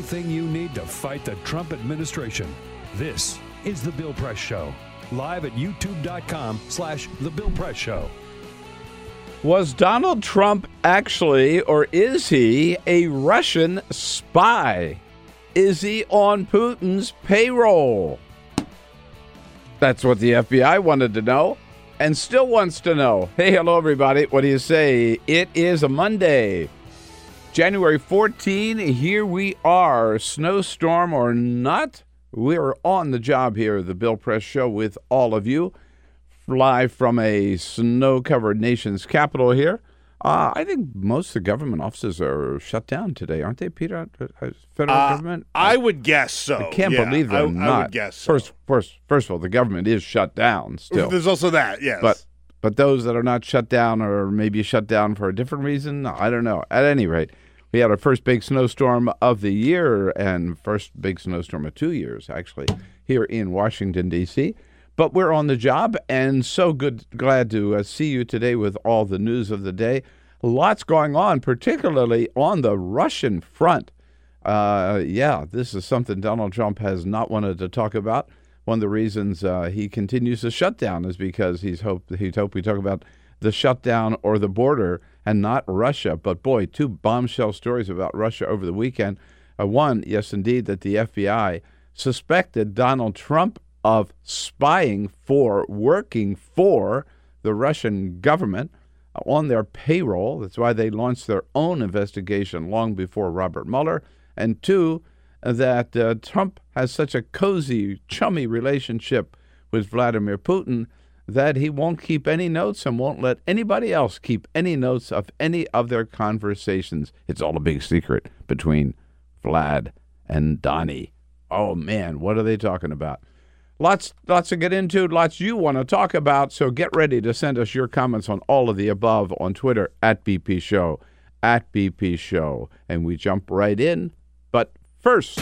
everything you need to fight the Trump administration. This is The Bill Press Show, live at youtube.com slash The Bill Press Show. Was Donald Trump actually, or is he, a Russian spy? Is he on Putin's payroll? That's what the FBI wanted to know and still wants to know. Hey, hello, everybody. What do you say? It is a Monday, January 14. Here we are, snowstorm or not. We're on the job here at the Bill Press Show with all of you live from a snow covered nation's capital here. Uh, I think most of the government offices are shut down today, aren't they, Peter? Uh, Federal Uh, government? I would guess so. I can't yeah, believe they're I, not. I would guess so. First, first, first of all, the government is shut down still. There's also that, yes. But but those that are not shut down or maybe shut down for a different reason, I don't know. At any rate, we had our first big snowstorm of the year and first big snowstorm of two years, actually, here in Washington D.C. But we're on the job, and so good, glad to uh, see you today with all the news of the day. Lots going on, particularly on the Russian front. Uh, yeah, this is something Donald Trump has not wanted to talk about. One of the reasons uh, he continues to shut down is because he's hope he's hope we talk about the shutdown or the border and not Russia. But boy, two bombshell stories about Russia over the weekend. Uh, one, yes, indeed, that the FBI suspected Donald Trump of spying for, working for the Russian government on their payroll. That's why they launched their own investigation long before Robert Mueller. And two, that uh, Trump has such a cozy, chummy relationship with Vladimir Putin that he won't keep any notes and won't let anybody else keep any notes of any of their conversations. It's all a big secret between Vlad and Donnie. Oh man, what are they talking about? Lots, lots to get into, lots you want to talk about. So get ready to send us your comments on all of the above on Twitter at BP Show, at BP Show, and we jump right in. First,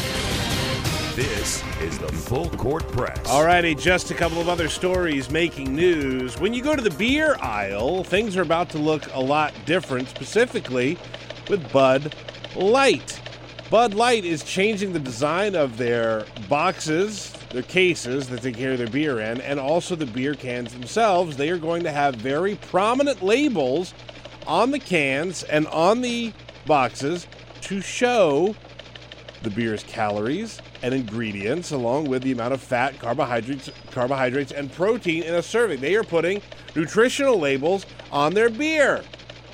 This is the Full Court Press. All righty, just a couple of other stories making news. When you go to the beer aisle, things are about to look a lot different, specifically with Bud Light. Bud Light is changing the design of their boxes, their cases that they carry their beer in, and also the beer cans themselves. They are going to have very prominent labels on the cans and on the boxes to show the beer's calories and ingredients, along with the amount of fat, carbohydrates, carbohydrates, and protein in a serving. They are putting nutritional labels on their beer.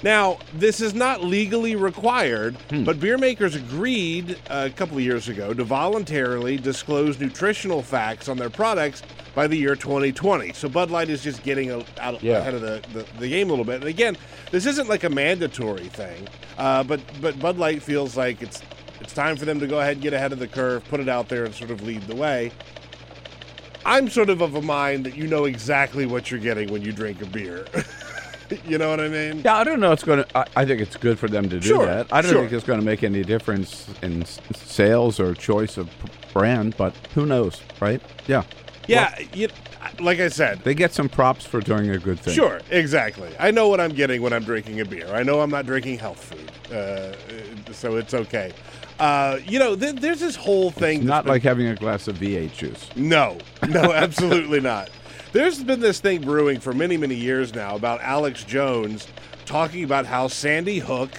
Now, this is not legally required, but beer makers agreed a couple of years ago to voluntarily disclose nutritional facts on their products by the year 2020. So Bud Light is just getting a, out Yeah. ahead of the, the, the game a little bit. And again, this isn't like a mandatory thing, uh, but but Bud Light feels like it's it's time for them to go ahead and get ahead of the curve, put it out there, and sort of lead the way. I'm sort of of a mind that you know exactly what you're getting when you drink a beer. you know what I mean? Yeah, I don't know. It's going to. I, I think it's good for them to do Sure, that. I don't sure. think it's going to make any difference in sales or choice of brand, but who knows, right? Yeah, Yeah, you, like I said, they get some props for doing a good thing. Sure, exactly. I know what I'm getting when I'm drinking a beer. I know I'm not drinking health food, uh, so it's okay. Uh, you know, th- there's this whole thing. that's Not been- like having a glass of V8 juice. no, no, absolutely not. There's been this thing brewing for many, many years now about Alex Jones talking about how Sandy Hook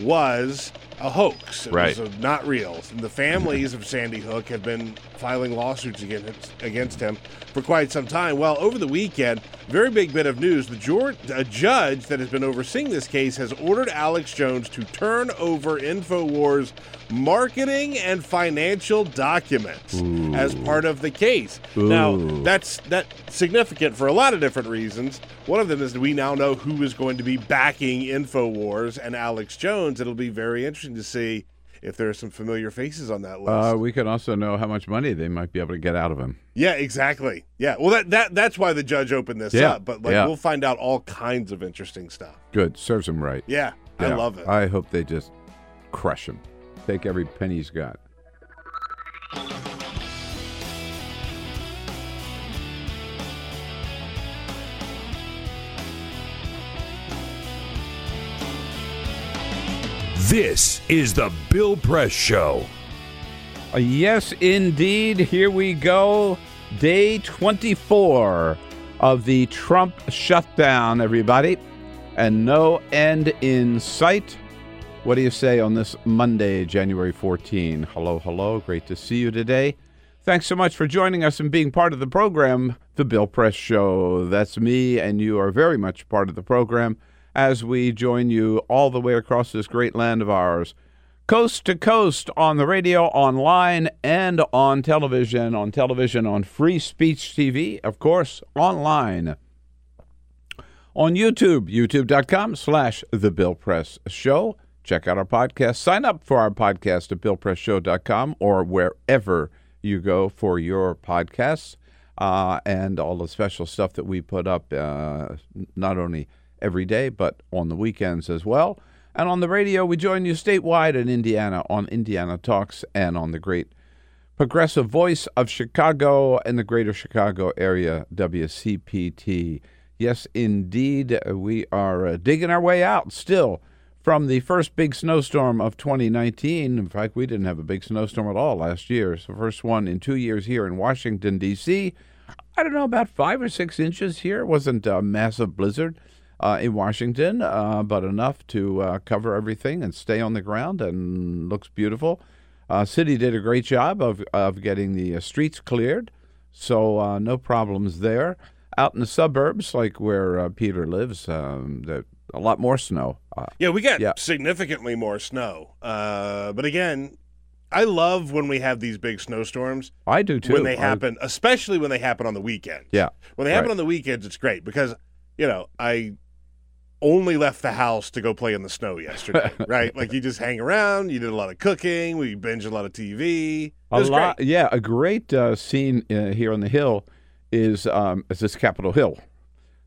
was a hoax. It Right. was uh, not real. And the families of Sandy Hook have been filing lawsuits against, against him for quite some time. Well, over the weekend, very big bit of news. The jur- a judge that has been overseeing this case has ordered Alex Jones to turn over InfoWars marketing and financial documents as part of the case. Now, that's that's significant for a lot of different reasons. One of them is that we now know who is going to be backing InfoWars and Alex Jones. It'll be very interesting to see if there are some familiar faces on that list. Uh, we can also know how much money they might be able to get out of him. yeah, exactly. Yeah. Well, that, that that's why the judge opened this Yeah, up. But like, yeah. we'll find out all kinds of interesting stuff. Good, serves him right. Yeah, I love it. I hope they just crush him, take every penny he's got. This is the Bill Press Show. Yes, indeed. Here we go. Day 24 of the Trump shutdown, everybody. And no end in sight. What do you say on this Monday, January 14? Hello, hello. Great to see you today. Thanks so much for joining us and being part of the program, The Bill Press Show. That's me, and you are very much part of the program as we join you all the way across this great land of ours coast to coast on the radio, online, and on television. On television, on Free Speech TV, of course, online. On YouTube, youtube.com slash The Bill Press Show. Check out our podcast. Sign up for our podcast at BillPressShow.com or wherever you go for your podcasts uh, and all the special stuff that we put up uh, not only every day, but on the weekends as well. And on the radio, we join you statewide in Indiana on Indiana Talks and on the great progressive voice of Chicago and the greater Chicago area, WCPT. Yes, indeed, we are uh, digging our way out still from the first big snowstorm of 2019. In fact, we didn't have a big snowstorm at all last year. It's the first one in two years here in Washington, D.C. I don't know, about five or six inches here. It wasn't a massive blizzard uh, in Washington, uh, but enough to uh, cover everything and stay on the ground and looks beautiful. Uh, city did a great job of, of getting the uh, streets cleared, so uh, no problems there. Out in the suburbs, like where uh, Peter lives, um, a lot more snow. Uh, Yeah, we got Yeah. significantly more snow. Uh, but again, I love when we have these big snowstorms I do too. when they I- happen, especially when they happen on the weekend. yeah. When they happen Right. on the weekends, it's great because, you know, I only left the house to go play in the snow yesterday, right? Like you just hang around, you did a lot of cooking, we binged a lot of TV. A lot, great. yeah. A great uh, scene uh, here on the hill is um, is this Capitol Hill.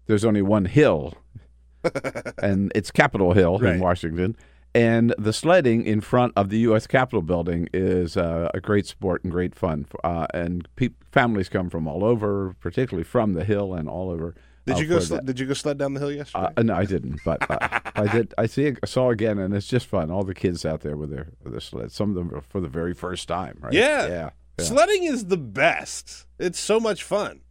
There's only one hill, and it's Capitol Hill Right. in Washington. And the sledding in front of the U.S. Capitol building is uh, a great sport and great fun. Uh, and pe- families come from all over, particularly from the hill and all over. Did you go? Sl- did you go sled down the hill yesterday? Uh, no, I didn't, but uh, I did. I see. I saw again, and it's just fun. All the kids out there with their with their sleds. Some of them for the very first time, right? Yeah. yeah. yeah. Sledding is the best. It's so much fun.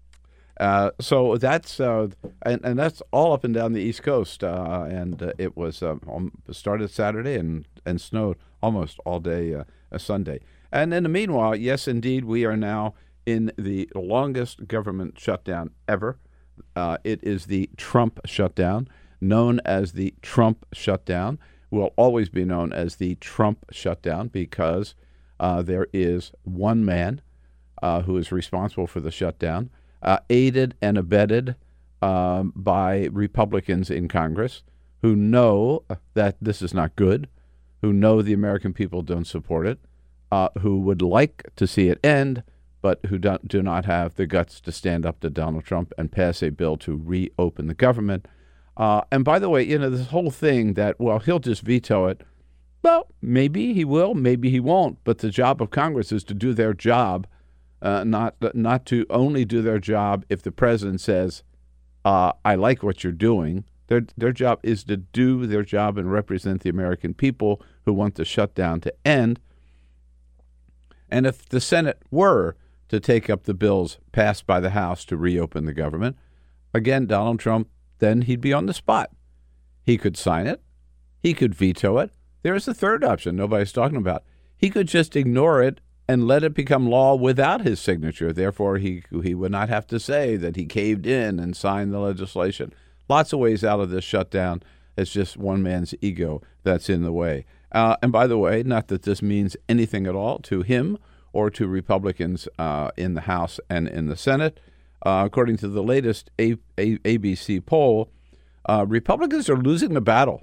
Uh, so that's uh, and and that's all up and down the East Coast, uh, and uh, it was um, um, started Saturday and and snowed almost all day Sunday. And in the meanwhile, yes, indeed, we are now in the longest government shutdown ever. Uh, it is the Trump shutdown, known as the Trump shutdown. Will always be known as the Trump shutdown because uh, there is one man uh, who is responsible for the shutdown, uh, aided and abetted um, by Republicans in Congress who know that this is not good, who know the American people don't support it, uh, who would like to see it end, but who don't, do not have the guts to stand up to Donald Trump and pass a bill to reopen the government. Uh, and by the way, you know, this whole thing that, well, he'll just veto it. Well, maybe he will, maybe he won't. But the job of Congress is to do their job, uh, not not to only do their job if the president says, uh, "I like what you're doing." Their their job is to do their job and represent the American people who want the shutdown to end. And if the Senate were to take up the bills passed by the House to reopen the government, again, Donald Trump, then he'd be on the spot. He could sign it, he could veto it. There is a third option nobody's talking about. He could just ignore it and let it become law without his signature. Therefore, he he would not have to say that he caved in and signed the legislation. Lots of ways out of this shutdown. It's just one man's ego that's in the way. Uh, and by the way, not that this means anything at all to him or to Republicans uh, in the House and in the Senate. Uh, according to the latest A- A- ABC poll, uh, Republicans are losing the battle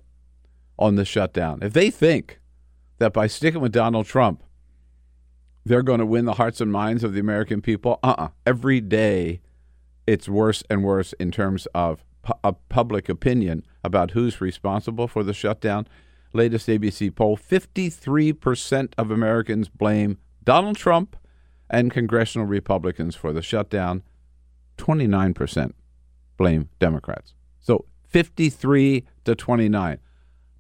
on the shutdown. If they think that by sticking with Donald Trump, they're going to win the hearts and minds of the American people, uh uh Every day, it's worse and worse in terms of pu- public opinion about who's responsible for the shutdown. Latest ABC poll 53% of Americans blame Donald Trump and congressional Republicans for the shutdown. 29% blame Democrats. So 53 to 29.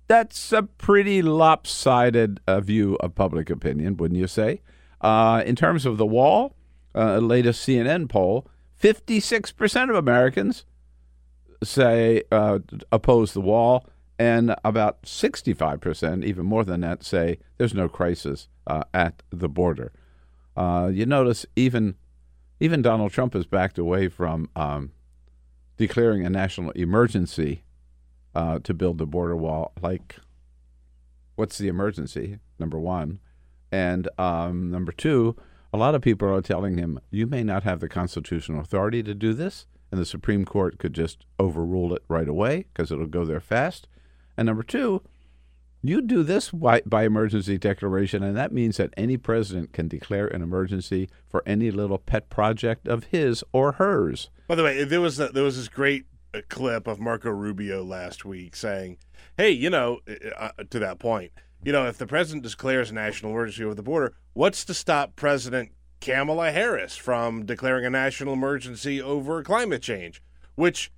That's a pretty lopsided uh, view of public opinion, wouldn't you say? Uh, in terms of the wall, uh, latest CNN poll 56% of Americans say uh, oppose the wall, and about 65%, even more than that, say there's no crisis uh, at the border. Uh, you notice even even Donald Trump has backed away from um, declaring a national emergency uh, to build the border wall. Like, what's the emergency? Number one, and um, number two, a lot of people are telling him you may not have the constitutional authority to do this, and the Supreme Court could just overrule it right away because it'll go there fast. And number two, you do this by, by, emergency declaration, and that means that any president can declare an emergency for any little pet project of his or hers. By the way, there was a, there was this great uh, clip of Marco Rubio last week saying, "Hey, you know, uh, uh, to that point, you know, if the president declares a national emergency over the border, what's to stop President Kamala Harris from declaring a national emergency over climate change, which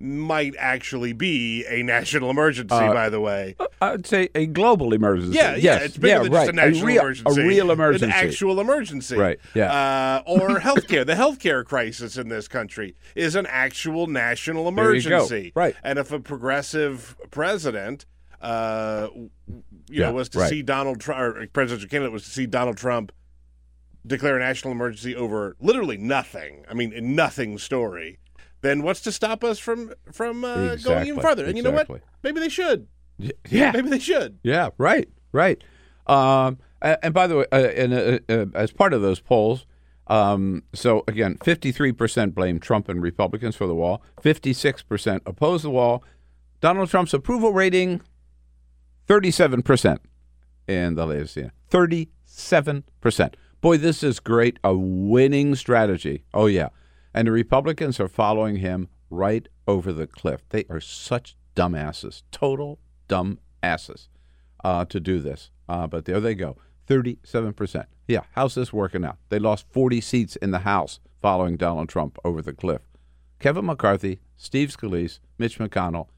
might actually be a national emergency, uh, by the way. I'd say a global emergency. Yeah, yes. yeah, it's bigger yeah, than right. just a national a real, emergency. A real emergency. An actual emergency. Right, yeah. Uh, or healthcare. the healthcare crisis in this country is an actual national emergency. Right. And if a progressive president uh, you yeah, know, was to right. see Donald Trump, or presidential candidate was to see Donald Trump declare a national emergency over literally nothing. I mean, nothing story then what's to stop us from from uh, exactly. going even further? And exactly. you know what? Maybe they should. Yeah, maybe they should. Yeah, right, right. Um, and by the way, uh, and, uh, uh, as part of those polls, um, so again, fifty-three percent blame Trump and Republicans for the wall. Fifty-six percent oppose the wall. Donald Trump's approval rating, thirty-seven percent in the latest. Thirty-seven percent. Boy, this is great. A winning strategy. Oh yeah. And the Republicans are following him right over the cliff. They are such dumbasses, total dumbasses, uh, to do this. Uh, but there they go, 37%. Yeah, how's this working out? They lost 40 seats in the House following Donald Trump over the cliff. Kevin McCarthy, Steve Scalise, Mitch McConnell,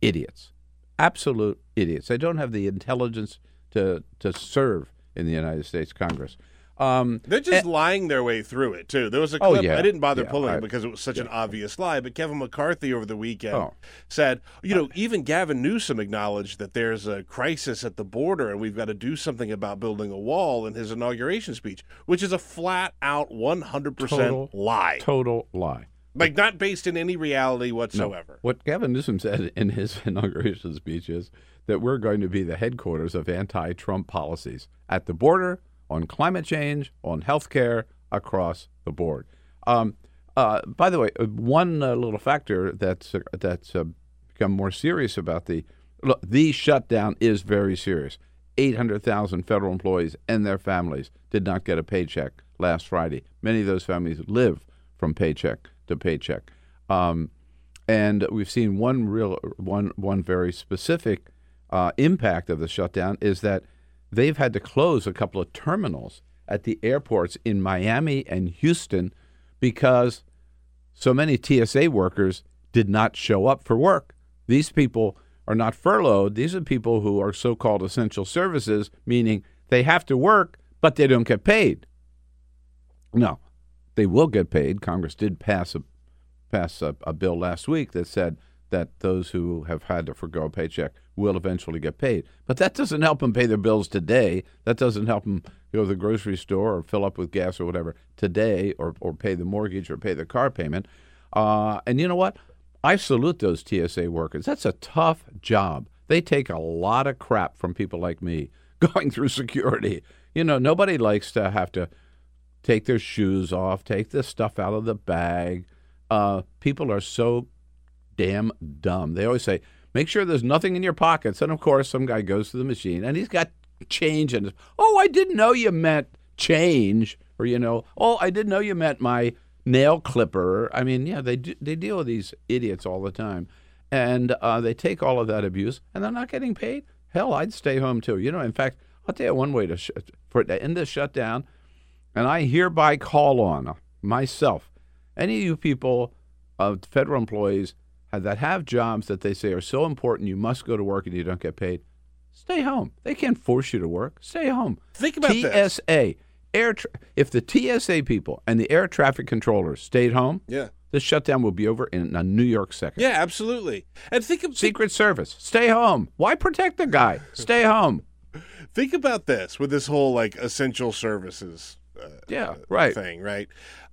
idiots. Absolute idiots. They don't have the intelligence to, to serve in the United States Congress. Um, They're just and, lying their way through it too. There was a oh, clip yeah, I didn't bother yeah, pulling I, it because it was such yeah. an obvious lie. But Kevin McCarthy over the weekend oh. said, you know, even Gavin Newsom acknowledged that there's a crisis at the border and we've got to do something about building a wall in his inauguration speech, which is a flat out 100 percent lie. Total lie. Like not based in any reality whatsoever. No. What Gavin Newsom said in his inauguration speech is that we're going to be the headquarters of anti-Trump policies at the border on climate change, on healthcare across the board. Um, uh, by the way, one uh, little factor that's uh, that's become more serious about the look, the shutdown is very serious. 800,000 federal employees and their families did not get a paycheck last Friday. Many of those families live from paycheck to paycheck. Um, And we've seen one real one one very specific uh, impact of the shutdown is that they've had to close a couple of terminals at the airports in Miami and Houston because so many TSA workers did not show up for work. These people are not furloughed. These are people who are so called essential services, meaning they have to work, but they don't get paid. No, they will get paid. Congress did pass a pass a, a bill last week that said that those who have had to forego a paycheck will eventually get paid. But that doesn't help them pay their bills today. That doesn't help them go to the grocery store or fill up with gas or whatever today or, or pay the mortgage or pay the car payment. Uh, and you know what? I salute those TSA workers. That's a tough job. They take a lot of crap from people like me going through security. You know, nobody likes to have to take their shoes off, take the stuff out of the bag. Uh, people are so damn dumb. They always say, make sure there's nothing in your pockets. And of course, some guy goes to the machine and he's got change in and oh, I didn't know you meant change, or you know, oh, I didn't know you meant my nail clipper. I mean, yeah, they do, they deal with these idiots all the time, and uh, they take all of that abuse, and they're not getting paid. Hell, I'd stay home too. You know, in fact, I'll tell you one way to sh- for to end this shutdown, and I hereby call on myself, any of you people, uh, federal employees that have jobs that they say are so important you must go to work and you don't get paid. Stay home. They can't force you to work. Stay home. Think about TSA, this. air. Tra- if the TSA people and the air traffic controllers stayed home, Yeah. this shutdown will be over in a New York second. Yeah, absolutely. And think of Secret Service, stay home. Why protect the guy? Stay home. think about this with this whole like essential services uh, Yeah, right. thing, right?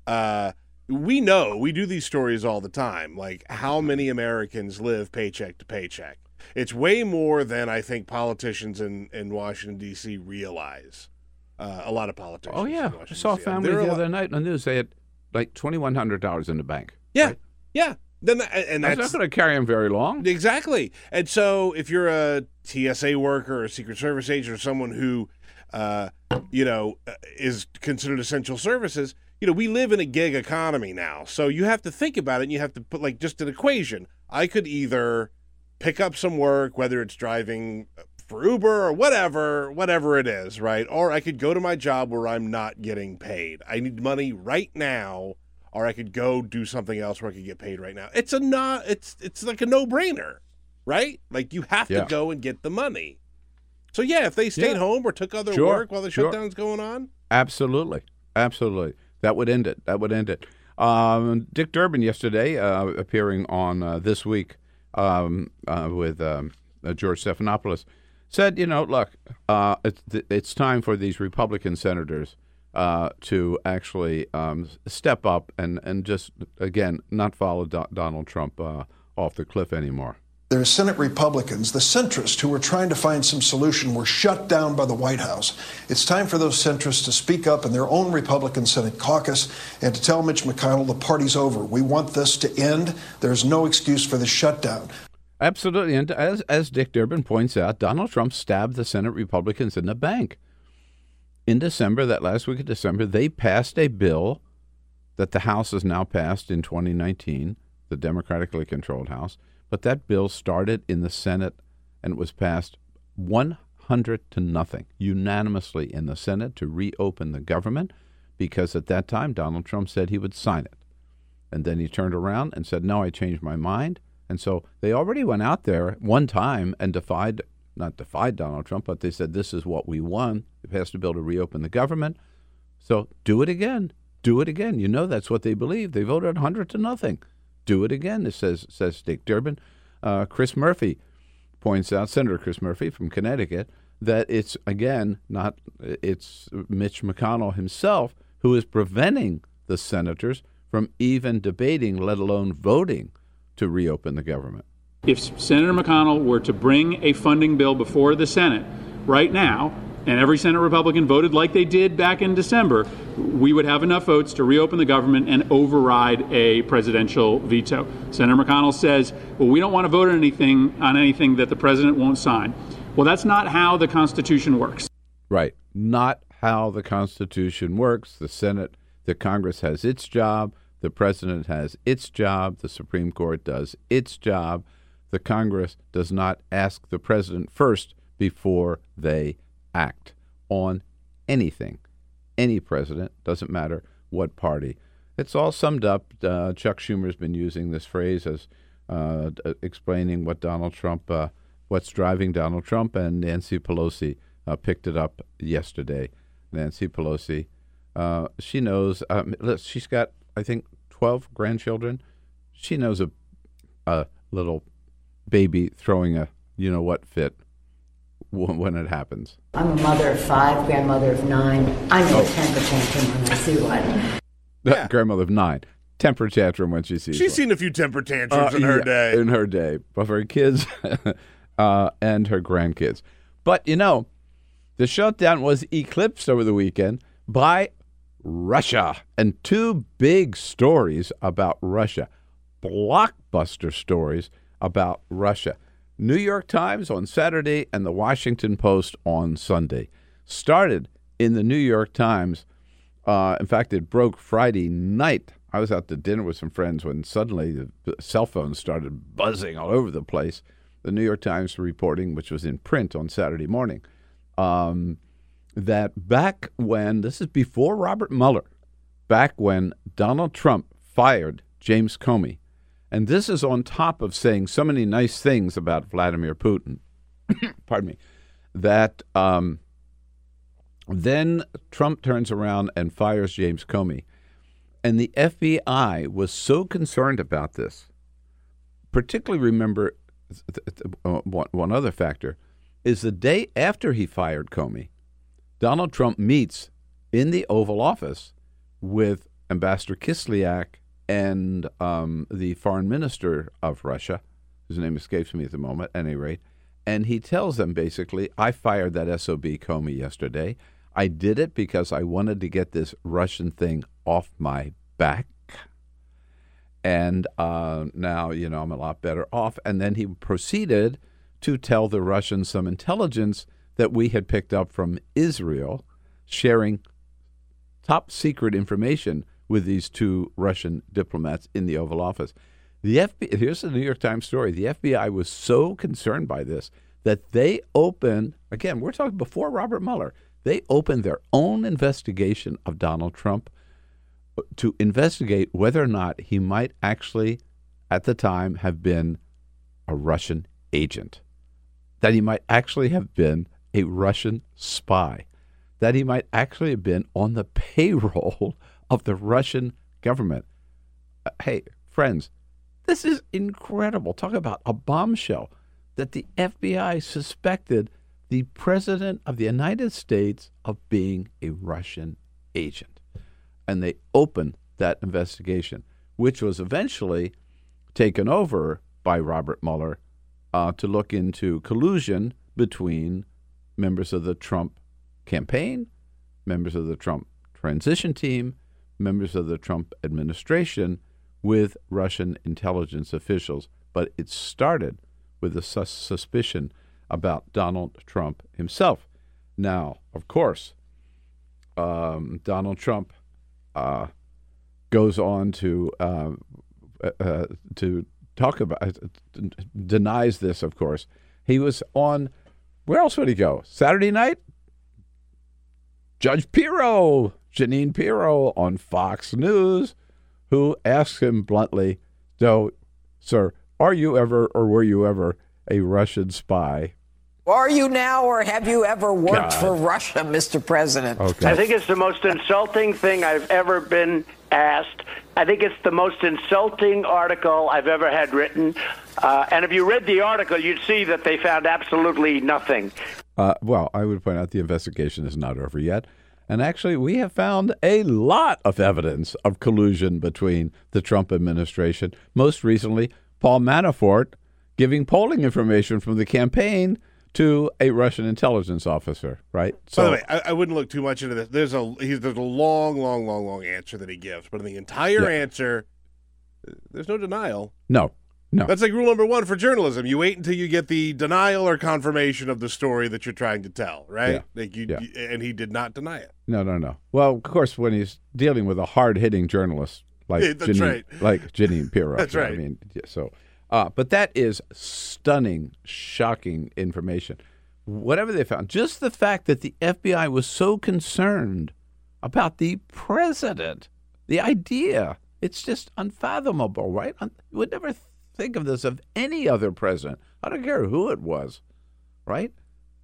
Uh, we know we do these stories all the time. Like how many Americans live paycheck to paycheck? It's way more than I think politicians in, in Washington D.C. realize. Uh, a lot of politicians. Oh yeah, I saw a family There are a the lot- other night on the news. They had like twenty one hundred dollars in the bank. Yeah, right? yeah. Then that, and That's that's not going to carry them very long. Exactly. And so if you're a TSA worker or a Secret Service agent or someone who, uh, you know, uh, is considered essential services, you know, we live in a gig economy now. So you have to think about it and you have to put like just an equation. I could either pick up some work, whether it's driving uh, for Uber or whatever, whatever it is, right? Or I could go to my job where I'm not getting paid. I need money right now, or I could go do something else where I could get paid right now. It's a not it's it's like a no-brainer, right? Like you have Yeah. to go and get the money. So yeah, if they stayed Yeah. home or took other Sure, work while the sure. shutdown's going on, Absolutely, absolutely. That would end it. That would end it. Um, Dick Durbin yesterday, uh, appearing on uh, this week um, uh, with um, uh, George Stephanopoulos, said, "You know, look, uh, it's it's time for these Republican senators uh, to actually um, step up and and just again not follow Do- Donald Trump off the cliff anymore." There are Senate Republicans, the centrists who were trying to find some solution, were shut down by the White House. It's time for those centrists to speak up in their own Republican Senate caucus and to tell Mitch McConnell the party's over. We want this to end. There's no excuse for the shutdown. Absolutely, and as as Dick Durbin points out, Donald Trump stabbed the Senate Republicans in the bank. In December, that last week of December, they passed a bill that the House has now passed in 2019, the democratically controlled House. But that bill started in the Senate and it was passed 100 to nothing, unanimously in the Senate to reopen the government because at that time Donald Trump said he would sign it. And then he turned around and said, No, I changed my mind. And so they already went out there one time and defied, not defied Donald Trump, but they said, This is what we want. It passed a bill to reopen the government. So do it again. Do it again. You know that's what they believe. They voted 100 to nothing. Do it again, it says, says Dick Durbin. Uh, Chris Murphy points out, Senator Chris Murphy from Connecticut, that it's, again, not, it's Mitch McConnell himself who is preventing the senators from even debating, let alone voting, to reopen the government. If Senator McConnell were to bring a funding bill before the Senate right now, and every Senate Republican voted like they did back in December, we would have enough votes to reopen the government and override a presidential veto. Senator McConnell says, "Well, we don't want to vote on anything on anything that the president won't sign." Well, that's not how the Constitution works. Right. Not how the Constitution works. The Senate, the Congress has its job. The president has its job, the Supreme Court does its job. The Congress does not ask the president first before they act on anything. Any president, doesn't matter what party. It's all summed up. Uh, Chuck Schumer's been using this phrase as uh, explaining what Donald Trump, uh, what's driving Donald Trump, and Nancy Pelosi uh, picked it up yesterday. Nancy Pelosi, uh, she knows. Um, she's got, I think, twelve grandchildren. She knows a, a little baby throwing a you know what fit when it happens. I'm a mother of five, grandmother of nine. I know oh. a temper tantrum when I see one. Yeah. grandmother of nine. Temper tantrum when she sees. She's one. seen a few temper tantrums uh, in her yeah, day. In her day, of her kids uh, and her grandkids. But you know, the shutdown was eclipsed over the weekend by Russia and two big stories about Russia, blockbuster stories about Russia. New York Times on Saturday and the Washington Post on Sunday. Started in the New York Times. Uh, in fact, it broke Friday night. I was out to dinner with some friends when suddenly the cell phones started buzzing all over the place. The New York Times reporting, which was in print on Saturday morning, um, that back when, this is before Robert Mueller, back when Donald Trump fired James Comey, and this is on top of saying so many nice things about Vladimir Putin, pardon me, that um, then Trump turns around and fires James Comey. And the FBI was so concerned about this, particularly remember uh, one other factor, is the day after he fired Comey, Donald Trump meets in the Oval Office with Ambassador Kislyak and um, the foreign minister of Russia, whose name escapes me at the moment, at any rate, and he tells them basically, I fired that SOB Comey yesterday. I did it because I wanted to get this Russian thing off my back. And uh, now, you know, I'm a lot better off. And then he proceeded to tell the Russians some intelligence that we had picked up from Israel, sharing top secret information with these two Russian diplomats in the Oval Office. The FBI, here's the New York Times story. The FBI was so concerned by this that they opened, again, we're talking before Robert Mueller, they opened their own investigation of Donald Trump uh, to investigate whether or not he might actually, at the time, have been a Russian agent, that he might actually have been a Russian spy, that he might actually have been on the payroll of the Russian government. Uh, hey, friends, this is incredible. Talk about a bombshell that the FBI suspected the President of the United States of being a Russian agent. And they opened that investigation, which was eventually taken over by Robert Mueller uh, to look into collusion between members of the Trump campaign, members of the Trump transition team, members of the Trump administration with Russian intelligence officials. But it started with a sus- suspicion about Donald Trump himself. Now, of course, um, Donald Trump uh, goes on to uh, uh, to talk about uh, denies this. Of course, he was on. Where else would he go? Saturday night. Judge Pirro Jeanine Pirro on Fox News, who asks him bluntly, So, sir, are you ever or were you ever a Russian spy? Are you now or have you ever worked God. for Russia, Mr. President? Okay. I think it's the most insulting thing I've ever been asked. I think it's the most insulting article I've ever had written. Uh, and if you read the article, you'd see that they found absolutely nothing. Uh, well, I would point out the investigation is not over yet. And actually, we have found a lot of evidence of collusion between the Trump administration. Most recently, Paul Manafort giving polling information from the campaign to a Russian intelligence officer, right? So, By the way, I, I wouldn't look too much into this. There's a there's a long, long, long, long answer that he gives, but in the entire yeah. answer, there's no denial. No, no. That's like rule number one for journalism. You wait until you get the denial or confirmation of the story that you're trying to tell, right? Yeah. Like you, yeah. and he did not deny it. No, no, no. Well, of course, when he's dealing with a hard hitting journalist like Yeah, Jeanine, right. like Jeanine Pirro. That's You right. I mean, yeah, so, uh, but that is stunning, shocking information. Whatever they found, just the fact that the FBI was so concerned about the president, the idea, it's just unfathomable, right? You would never think of this of any other president. I don't care who it was, right?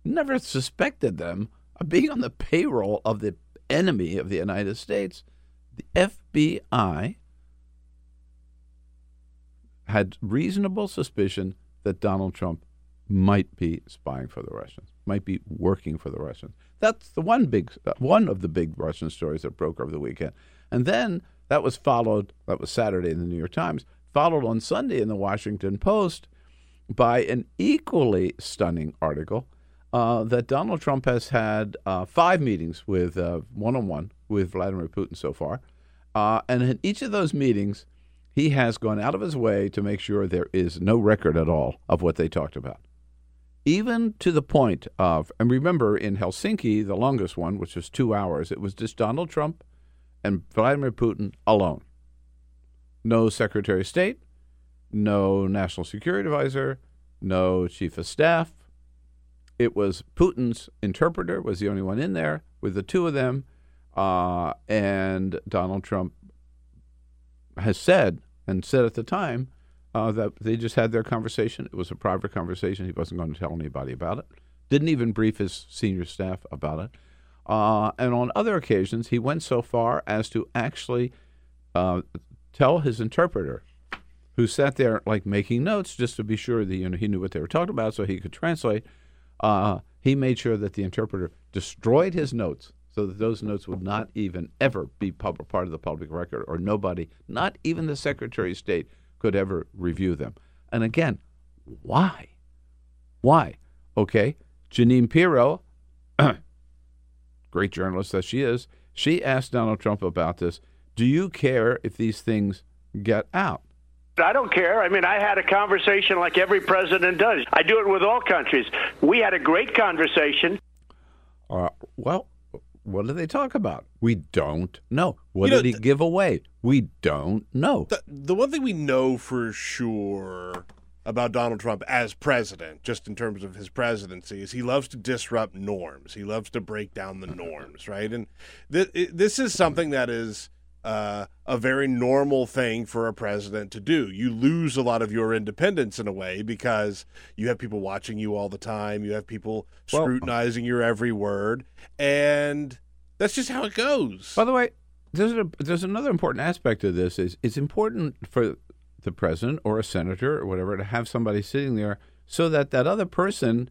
Never suspected them of being on the payroll of the enemy of the United States. The FBI had reasonable suspicion that Donald Trump might be spying for the Russians, might be working for the Russians. That's the one big, uh, one of the big Russian stories that broke over the weekend. And then that was followed. That was Saturday in the New York Times. Followed on Sunday in the Washington Post by an equally stunning article uh, that Donald Trump has had uh, five meetings with one on one with Vladimir Putin so far. Uh, and in each of those meetings, he has gone out of his way to make sure there is no record at all of what they talked about. Even to the point of, and remember in Helsinki, the longest one, which was two hours, it was just Donald Trump and Vladimir Putin alone. No Secretary of State, no National Security Advisor, no Chief of Staff. It was Putin's interpreter was the only one in there with the two of them, uh, and Donald Trump has said and said at the time uh, that they just had their conversation. It was a private conversation. He wasn't going to tell anybody about it. Didn't even brief his senior staff about it. Uh, and on other occasions, he went so far as to actually uh, tell his interpreter, who sat there like making notes just to be sure that you know he knew what they were talking about, so he could translate. Uh, he made sure that the interpreter destroyed his notes so that those notes would not even ever be part of the public record, or nobody, not even the Secretary of State, could ever review them. And again, why? Why? Okay, Jeanine Pirro, great journalist that she is, she asked Donald Trump about this. Do you care if these things get out? I don't care. I mean, I had a conversation like every president does. I do it with all countries. We had a great conversation. Uh, well, what did they talk about? We don't know. What You know, did he th- give away? We don't know. The, the one thing we know for sure about Donald Trump as president, just in terms of his presidency, is he loves to disrupt norms. He loves to break down the norms, right? And th- it, this is something that is uh, a very normal thing for a president to do. You lose a lot of your independence in a way because you have people watching you all the time. You have people Well- scrutinizing your every word, and that's just how it goes. By the way, there's a, there's another important aspect of this. Is it's important for the president or a senator or whatever to have somebody sitting there so that that other person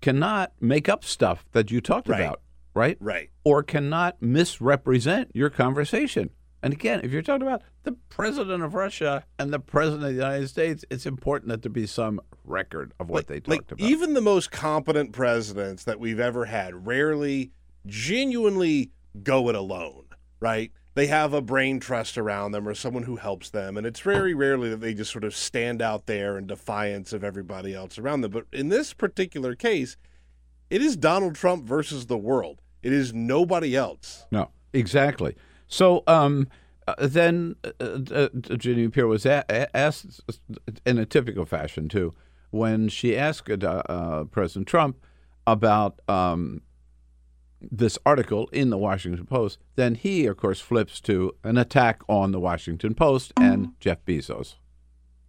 cannot make up stuff that you talked Right. about, right? Right. Or cannot misrepresent your conversation. And again, if you're talking about the president of Russia and the president of the United States, it's important that there be some record of what they talked like about. even the most competent presidents that we've ever had rarely genuinely go it alone right they have a brain trust around them or someone who helps them and it's very rarely that they just sort of stand out there in defiance of everybody else around them but in this particular case it is donald trump versus the world it is nobody else No, exactly. So um, uh, then uh, uh, Jeanine Pirro was a- asked in a typical fashion too when she asked uh, President Trump about um, this article in the Washington Post. Then he, of course, flips to an attack on the Washington Post and Jeff Bezos.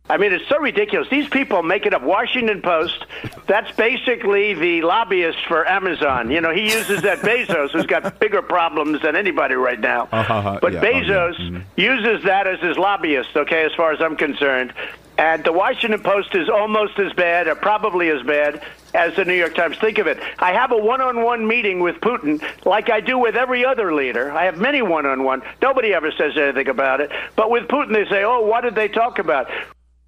I mean, it's so ridiculous. These people make it up. Washington Post, that's basically the lobbyist for Amazon. You know, he uses that Bezos, who's got bigger problems than anybody right now. Uh-huh, uh-huh. but yeah, oh, yeah. Bezos uh-huh. mm-hmm. uses that as his lobbyist, okay, as far as I'm concerned. And the Washington Post is almost as bad, or probably as bad, as the New York Times. Think of it. I have a one on one meeting with Putin, like I do with every other leader. I have many one on one. Nobody ever says anything about it. But with Putin, they say, oh, what did they talk about?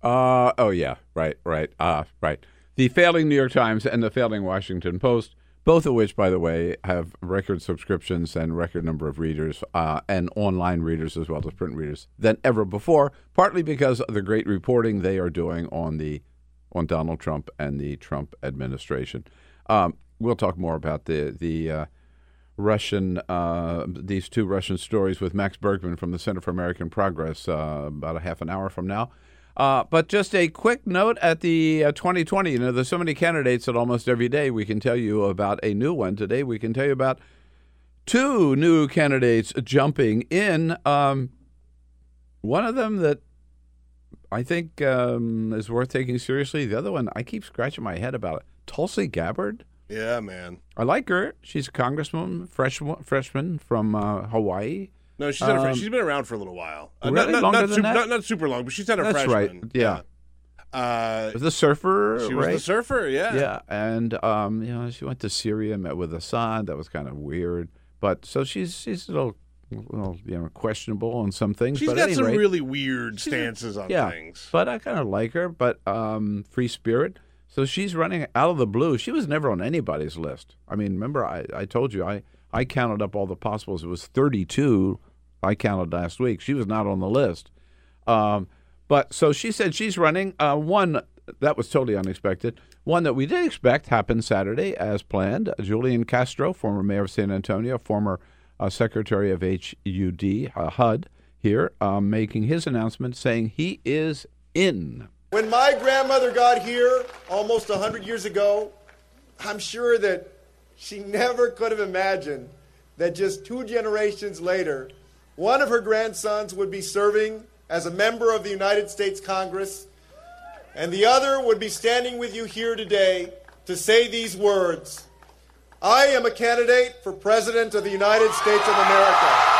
Uh, oh yeah, right, right, uh, right. The failing New York Times and the failing Washington Post, both of which, by the way, have record subscriptions and record number of readers uh, and online readers as well as print readers than ever before. Partly because of the great reporting they are doing on the on Donald Trump and the Trump administration. Um, we'll talk more about the the uh, Russian, uh, these two Russian stories with Max Bergmann from the Center for American Progress uh, about a half an hour from now. Uh, but just a quick note at the uh, 2020. You know, there's so many candidates that almost every day we can tell you about a new one. Today we can tell you about two new candidates jumping in. Um, one of them that I think um, is worth taking seriously. The other one, I keep scratching my head about it. Tulsi Gabbard. Yeah, man. I like her. She's a congresswoman, fresh, freshman from uh, Hawaii. No, she's um, a, she's been around for a little while. Uh, really? not, not, not, super, not, not, super long, but she's not a That's freshman. right. Yeah. yeah. Uh, was the surfer? She right? was the surfer. Yeah. Yeah, and um, you know, she went to Syria, met with Assad. That was kind of weird. But so she's she's a little, well, you know, questionable on some things. She's but got some rate, really weird stances on yeah, things. But I kind of like her. But um, free spirit. So she's running out of the blue. She was never on anybody's list. I mean, remember I, I told you I, I counted up all the possibles. It was 32 I counted last week. She was not on the list. Um, but so she said she's running. Uh, one that was totally unexpected. One that we did expect happened Saturday as planned. Julian Castro, former mayor of San Antonio, former uh, secretary of HUD, uh, HUD here, um, making his announcement saying he is in. When my grandmother got here almost 100 years ago, I'm sure that she never could have imagined that just two generations later, one of her grandsons would be serving as a member of the United States Congress, and the other would be standing with you here today to say these words I am a candidate for President of the United States of America.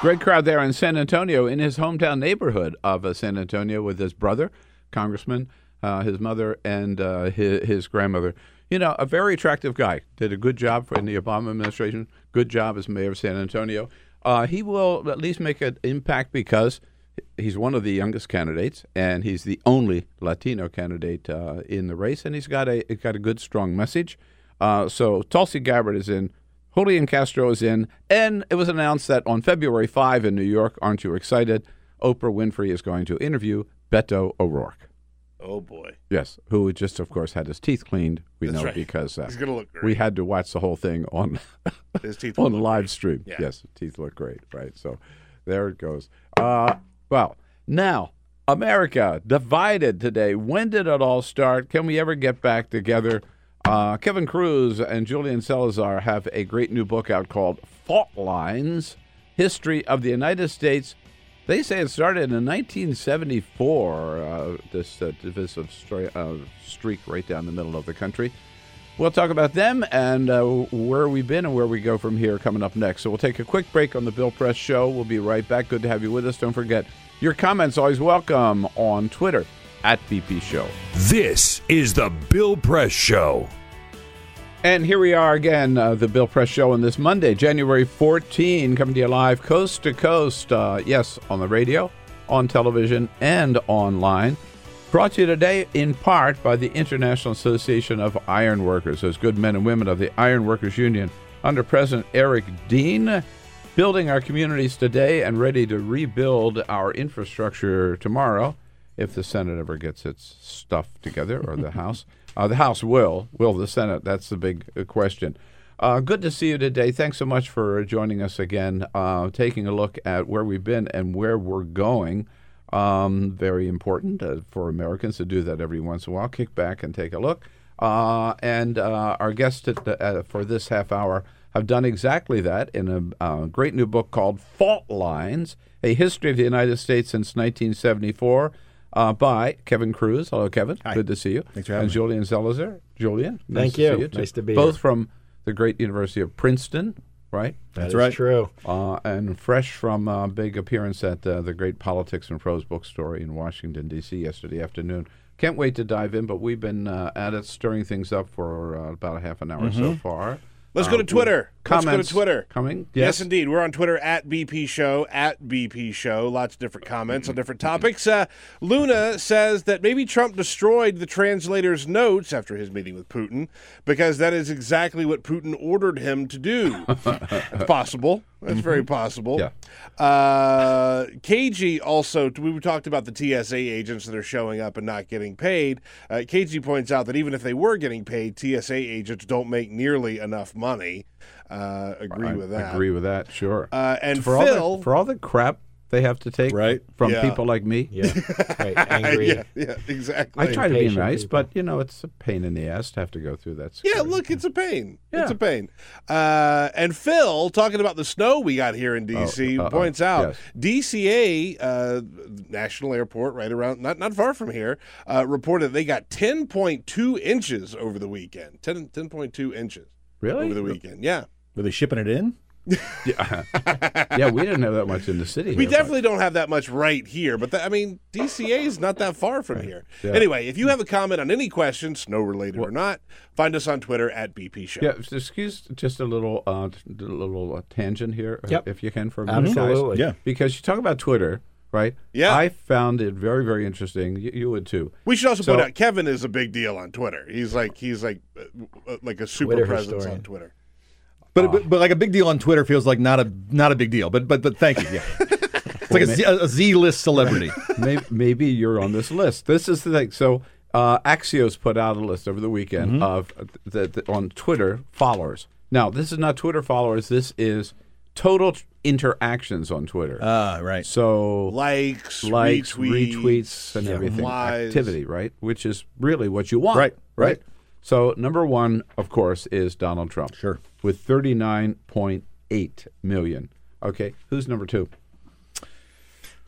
Great crowd there in San Antonio, in his hometown neighborhood of uh, San Antonio, with his brother, Congressman, uh, his mother, and uh, his, his, grandmother. You know, a very attractive guy. Did a good job in the Obama administration. Good job as mayor of San Antonio. Uh, he will at least make an impact because he's one of the youngest candidates, and he's the only Latino candidate uh, in the race, and he's got a got a good, strong message. Uh, so Tulsi Gabbard is in Julian Castro is in, and it was announced that on February 5 in New York, aren't you excited? Oprah Winfrey is going to interview Beto O'Rourke. Oh boy! Yes, who just, of course, had his teeth cleaned. We That's know right. because uh, he's gonna look great. We had to watch the whole thing on his teeth on live great. stream. Yeah. Yes, teeth look great. Right, so there it goes. Uh, well, now America divided today. When did it all start? Can we ever get back together? Uh, Kevin Kruse and Julian Zelizer have a great new book out called Fault Lines History of the United States. They say it started in 1974, uh, this uh, divisive uh, streak right down the middle of the country. We'll talk about them and uh, where we've been and where we go from here coming up next. So we'll take a quick break on the Bill Press Show. We'll be right back. Good to have you with us. Don't forget, your comments always welcome on Twitter at BP Show. This is the Bill Press Show. And here we are again, uh, the Bill Press Show on this Monday, January 14, coming to you live coast to coast. Uh, yes, on the radio, on television, and online. Brought to you today in part by the International Association of Iron Workers, those good men and women of the Iron Workers Union, under President Eric Dean, building our communities today and ready to rebuild our infrastructure tomorrow if the Senate ever gets its stuff together or the House. Uh, the House will. Will the Senate? That's the big uh, question. Uh, good to see you today. Thanks so much for joining us again, uh, taking a look at where we've been and where we're going. Um, very important uh, for Americans to do that every once in a while. Kick back and take a look. Uh, and our guests for this half hour have done exactly that in a great new book called Fault Lines A History of the United States Since 1974 uh, by Kevin Kruse. Hello, Kevin. Hi. Good to see you. Thanks for having and me. Julian Zelizer. Julian, nice Thank to you. see you. Too. Nice to be Both here. from the great University of Princeton, right? That's is right. true. Uh, and fresh from a big appearance at uh, the great Politics and Prose bookstore in Washington, D.C. yesterday afternoon. Can't wait to dive in, but we've been uh, at it, stirring things up for uh, about a half an hour so far. Let's go to Twitter. Let's go to Twitter. Coming? Yes. indeed. We're on Twitter at BP Show, at BP Show. Lots of different comments on different topics. Uh, Luna says that maybe Trump destroyed the translator's notes after his meeting with Putin because that is exactly what Putin ordered him to do. It's possible. That's very possible. Yeah. Uh, KG also, we talked about the TSA agents that are showing up and not getting paid. Uh, KG points out that even if they were getting paid, TSA agents don't make nearly enough money. Uh, agree I with that. Agree with that. Sure. Uh, and for Phil, all the, for all the crap they have to take Right. from Yeah. people like me. Yeah. Right. Angry. yeah, yeah, exactly. I try to be nice, people. but you know it's a pain in the ass to have to go through that. Yeah, look, it's a pain. It's a pain. Uh, and Phil, talking about the snow we got here in D.C., uh-oh. points out Yes. DCA, uh, National Airport, right around, not, not far from here, uh, reported they got 10.2 inches over the weekend. 10, 10.2 inches Really? over the weekend. Yeah. Were they shipping it in? Yeah. yeah, we didn't have that much in the city. We here, but- definitely don't have that much right here, but that, I mean, DCA is not that far from here. Yeah. Anyway, if you have a comment on any question, snow related or not, find us on Twitter at BP Show. Yeah, excuse just a little, uh, little uh, tangent here, uh, Yep. if you can, for a minute, guys. Yeah. Because you talk about Twitter, right? Yeah. I found it very, very interesting. You, you would too. We should also So- point out Kevin is a big deal on Twitter. He's like he's like uh, uh, like a super Twitter presence historian. on Twitter. But, but but like a big deal on Twitter feels like not a not a big deal. But but but thank you. Yeah. It's like a Z, a Z list celebrity. maybe, maybe you're on this list. This is the thing. So uh, Axios put out a list over the weekend Mm-hmm. of uh, the, the, on Twitter followers. Now, this is not Twitter followers. This is total t- interactions on Twitter. Ah, right. so Likes, likes, retweets, retweets, and everything. replies. Activity, right? Which is really what you want. Right, right. So number one, of course, is Donald Trump. Sure. With thirty-nine point eight million. Okay, who's number two?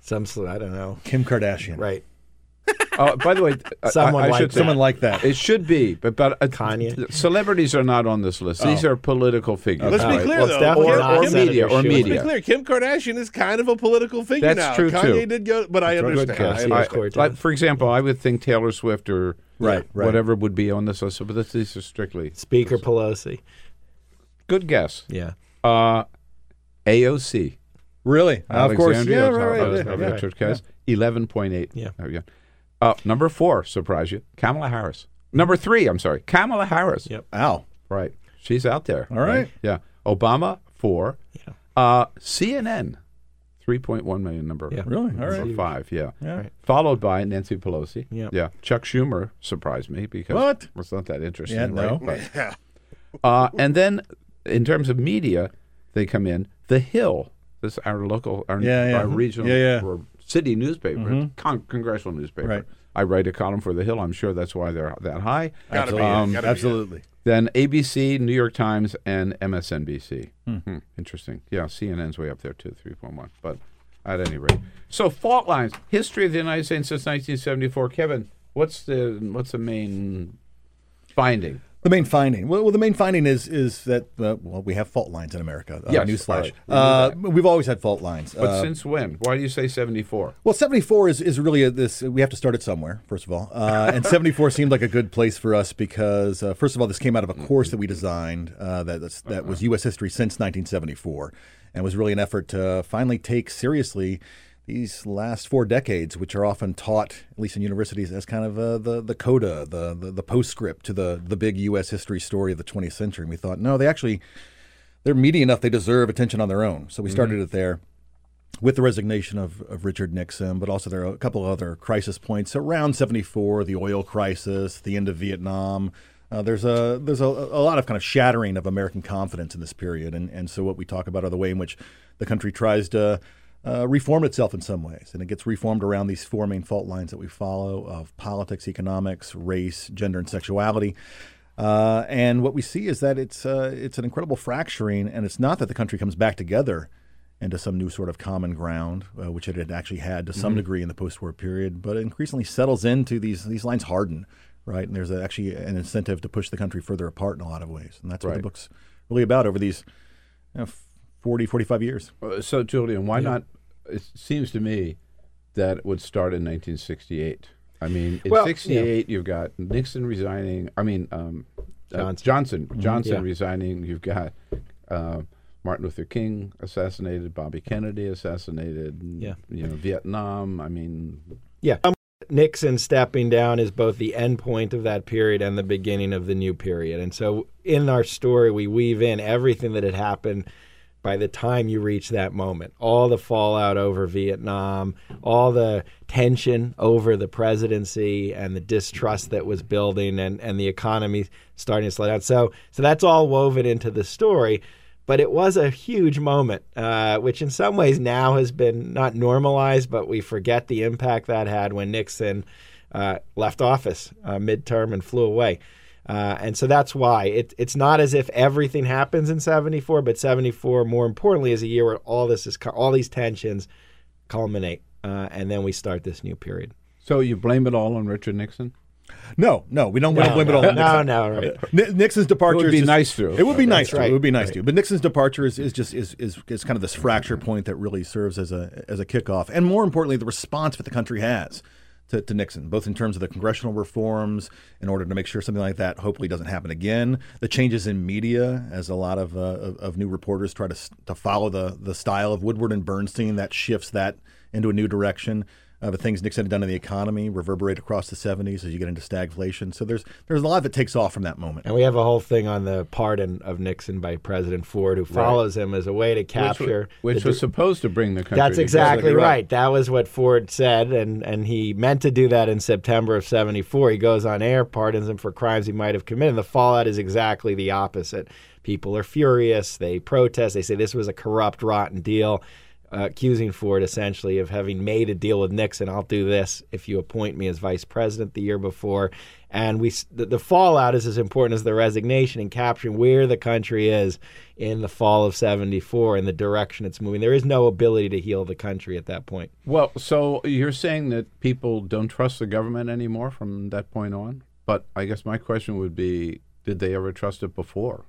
Some, I don't know. Kim Kardashian. Right. Oh, by the way, Someone I, I like should that. Someone like that. It should be, but but uh, Kanye? celebrities are not on this list. These Oh. are political figures. Let's be clear Well, though. definitely Kim- or, not or media, or Schumer. Let's be clear. Kim Kardashian is kind of a political figure That's now. true, Kanye too. did go, but I understand. I Yeah, I- like, for example, I would think Taylor Swift or Right, right. whatever would be on this list, but this, these are strictly Speaker Pelosi. good guess. Yeah. Uh, AOC. Really? of course. Yeah, right, right. Ocasio- yeah. Ocasio-Cortez, eleven point eight. Yeah. There we go. Uh, number four, surprise you, Kamala Harris. Number three, I'm sorry, Kamala Harris. Yep. Ow. Right, she's out there. All right. Yeah. Obama four. Yeah. Uh, CNN, three point one million number. Yeah. Really? All Number right. five. Yeah. Yeah. Right. Followed by Nancy Pelosi. Yep. Yeah. Chuck Schumer surprised me because What? it's not that interesting. Yeah, no. right? But- uh, and then in terms of media, they come in The Hill. This our local, our, Yeah, yeah. our regional, Yeah, yeah. or city newspaper, con- congressional newspaper. Right. I write a column for The Hill. I'm sure that's why they're that high. Gotta be Um, gotta be it. Absolutely. Then ABC, New York Times, and MSNBC. Hmm, Interesting. Yeah, CNN's way up there too, 3.1. But at any rate. So fault lines, history of the United States since 1974. Kevin, what's the what's the main finding? The main finding. Well, well, the main finding is is that uh, well, we have fault lines in America. Uh, Yes, newsflash. all right. We uh, we've always had fault lines. But Uh, since when? Why do you say 74? Well, 74 is, is really a, this. We have to start it somewhere, first of all. Uh, and 74 seemed like a good place for us because, uh, first of all, this came out of a course that we designed uh, that, that's, that was U.S. history since 1974 and was really an effort to finally take seriously these last four decades, which are often taught, at least in universities, as kind of uh, the, the coda, the, the, the postscript to the, the big U.S. history story of the 20th century. And we thought, no, they actually, they're meaty enough, they deserve attention on their own. So we started it there with the resignation of, of Richard Nixon, but also there are a couple of other crisis points around 74, the oil crisis, the end of Vietnam. Uh, there's a there's a, a lot of kind of shattering of American confidence in this period, and and so what we talk about are the way in which the country tries to uh, reform itself in some ways, and it gets reformed around these four main fault lines that we follow of politics, economics, race, gender, and sexuality. Uh, and what we see is that it's uh, it's an incredible fracturing, and it's not that the country comes back together into some new sort of common ground, uh, which it had actually had to some Mhm. degree in the post-war period, but it increasingly settles into these these lines harden, right? And there's a, actually an incentive to push the country further apart in a lot of ways, and that's what the book's really about over these you know, 40, 45 years. Uh, So, Julian, why Yeah. not? It seems to me that it would start in 1968. I mean, in Well, 68, you've got Nixon resigning. I mean, um, uh, Johnson. Johnson, Mhm. Yeah. resigning. You've got uh, Martin Luther King assassinated, Bobby Kennedy assassinated. Yeah. you know, Vietnam. I mean, Yeah. Um, Nixon stepping down is both the end point of that period and the beginning of the new period. And so in our story, we weave in everything that had happened by the time you reach that moment. All the fallout over Vietnam, all the tension over the presidency and the distrust that was building and, and the economy starting to slow down. So so that's all woven into the story. But it was a huge moment, uh, which in some ways now has been not normalized, but we forget the impact that had when Nixon uh, left office uh, midterm and flew away. Uh, and so that's why it, it's not as if everything happens in 74, but 74, more importantly, is a year where all this is all these tensions culminate, uh, and then we start this new period. So you blame it all on Richard Nixon? No, no, we don't No, blame no, it all. on no, Nixon. no, right. Ni- Nixon's departure It would be just- nice to. It would be nice That's to. It would be nice Right. to. But Nixon's departure is, is just is, is is kind of this fracture point that really serves as a as a kickoff, and more importantly, the response that the country has. To, to Nixon, both in terms of the congressional reforms, in order to make sure something like that hopefully doesn't happen again. The changes in media, as a lot of uh, of, of new reporters try to to follow the the style of Woodward and Bernstein, that shifts that into a new direction. Uh, the things Nixon had done in the economy reverberate across the 70s as you get into stagflation. So there's there's a lot that takes off from that moment. And we have a whole thing on the pardon of Nixon by President Ford, who follows him as a way to capture. which, which the was supposed to bring the country. That's exactly right. That was what Ford said, and, and he meant to do that in September of 74. He goes on air, pardons him for crimes he might have committed. And the fallout is exactly the opposite. People are furious. They protest. They say this was a corrupt, rotten deal, uh, accusing Ford essentially of having made a deal with Nixon. I'll do this if you appoint me as vice president the year before. And we the, the fallout is as important as the resignation and capturing where the country is in the fall of 74 and the direction it's moving. There is no ability to heal the country at that point. Well, so you're saying that people don't trust the government anymore from that point on? But I guess my question would be, did they ever trust it before?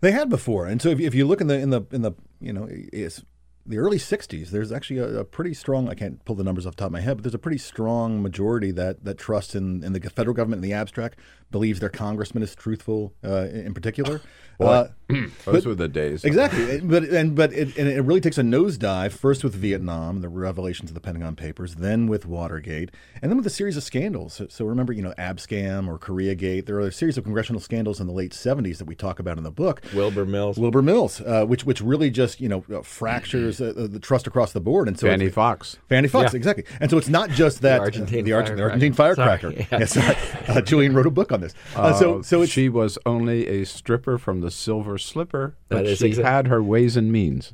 They had before, and so if, if you look in the in the in the you know it's the early '60s, there's actually a, a pretty strong. I can't pull the numbers off the top of my head, but there's a pretty strong majority that that trusts in, in the federal government in the abstract, believes their congressman is truthful uh, in, particular. Boy, Uh, those but- were the days. Exactly, but and but it, and it really takes a nosedive first with Vietnam, the revelations of the Pentagon Papers, then with Watergate, and then with a series of scandals. So, so remember, you know, Abscam or KoreaGate. There are a series of congressional scandals in the late '70s that we talk about in the book. Wilbur Mills. Wilbur Mills, uh, which which really just you know uh, fractures uh, the trust across the board, and so Fanny it's- Fox. Fanne Foxe, Yeah. exactly. And so it's not just that uh, Argentine the, Argent- the firecracker. Argentine firecracker. Sorry, yeah. Yes, uh, Julian wrote a book on this. Uh, so Uh, so it's she was only a stripper from the Silver Slipper, but That is she exa- had her ways and means.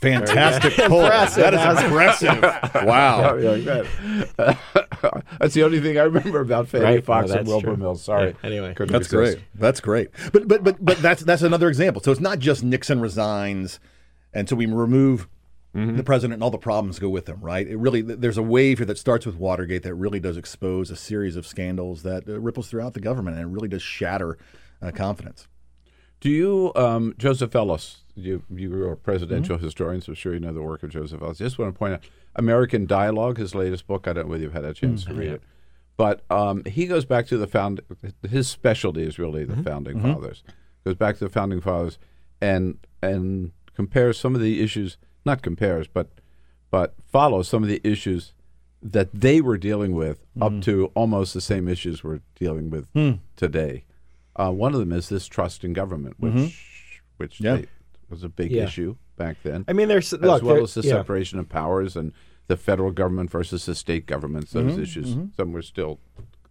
fantastic pull. Impressive. That is That impressive. wow. That's the only thing I remember about Fanny Right. Fox Oh, and Wilbur true. Mills. Sorry. Yeah, anyway. Couldn't That's resist. great. That's great. But but but but that's that's another example. So it's not just Nixon resigns, and so we remove the president and all the problems go with him. Right? It really there's a wave here that starts with Watergate that really does expose a series of scandals that uh, ripples throughout the government and really does shatter uh, confidence. Do you, um, Joseph Ellis, you, you are a presidential Mm-hmm. historian, so I'm sure you know the work of Joseph Ellis. Just want to point out American Dialogue, his latest book. I don't know whether you've had a chance Mm-hmm. to read it. But um, he goes back to the found. His specialty is really Mm-hmm. the founding fathers. Goes back to the founding fathers and and compares some of the issues. Not compares, but but follows some of the issues that they were dealing with Mm-hmm. up to almost the same issues we're dealing with Hmm. today. Uh, one of them is this trust in government, which which Mm-hmm. Yeah. they- was a big Yeah. issue back then. I mean, there's as look, well there- as the yeah. separation of powers and the federal government versus the state governments. Those Mm-hmm. issues, some we're still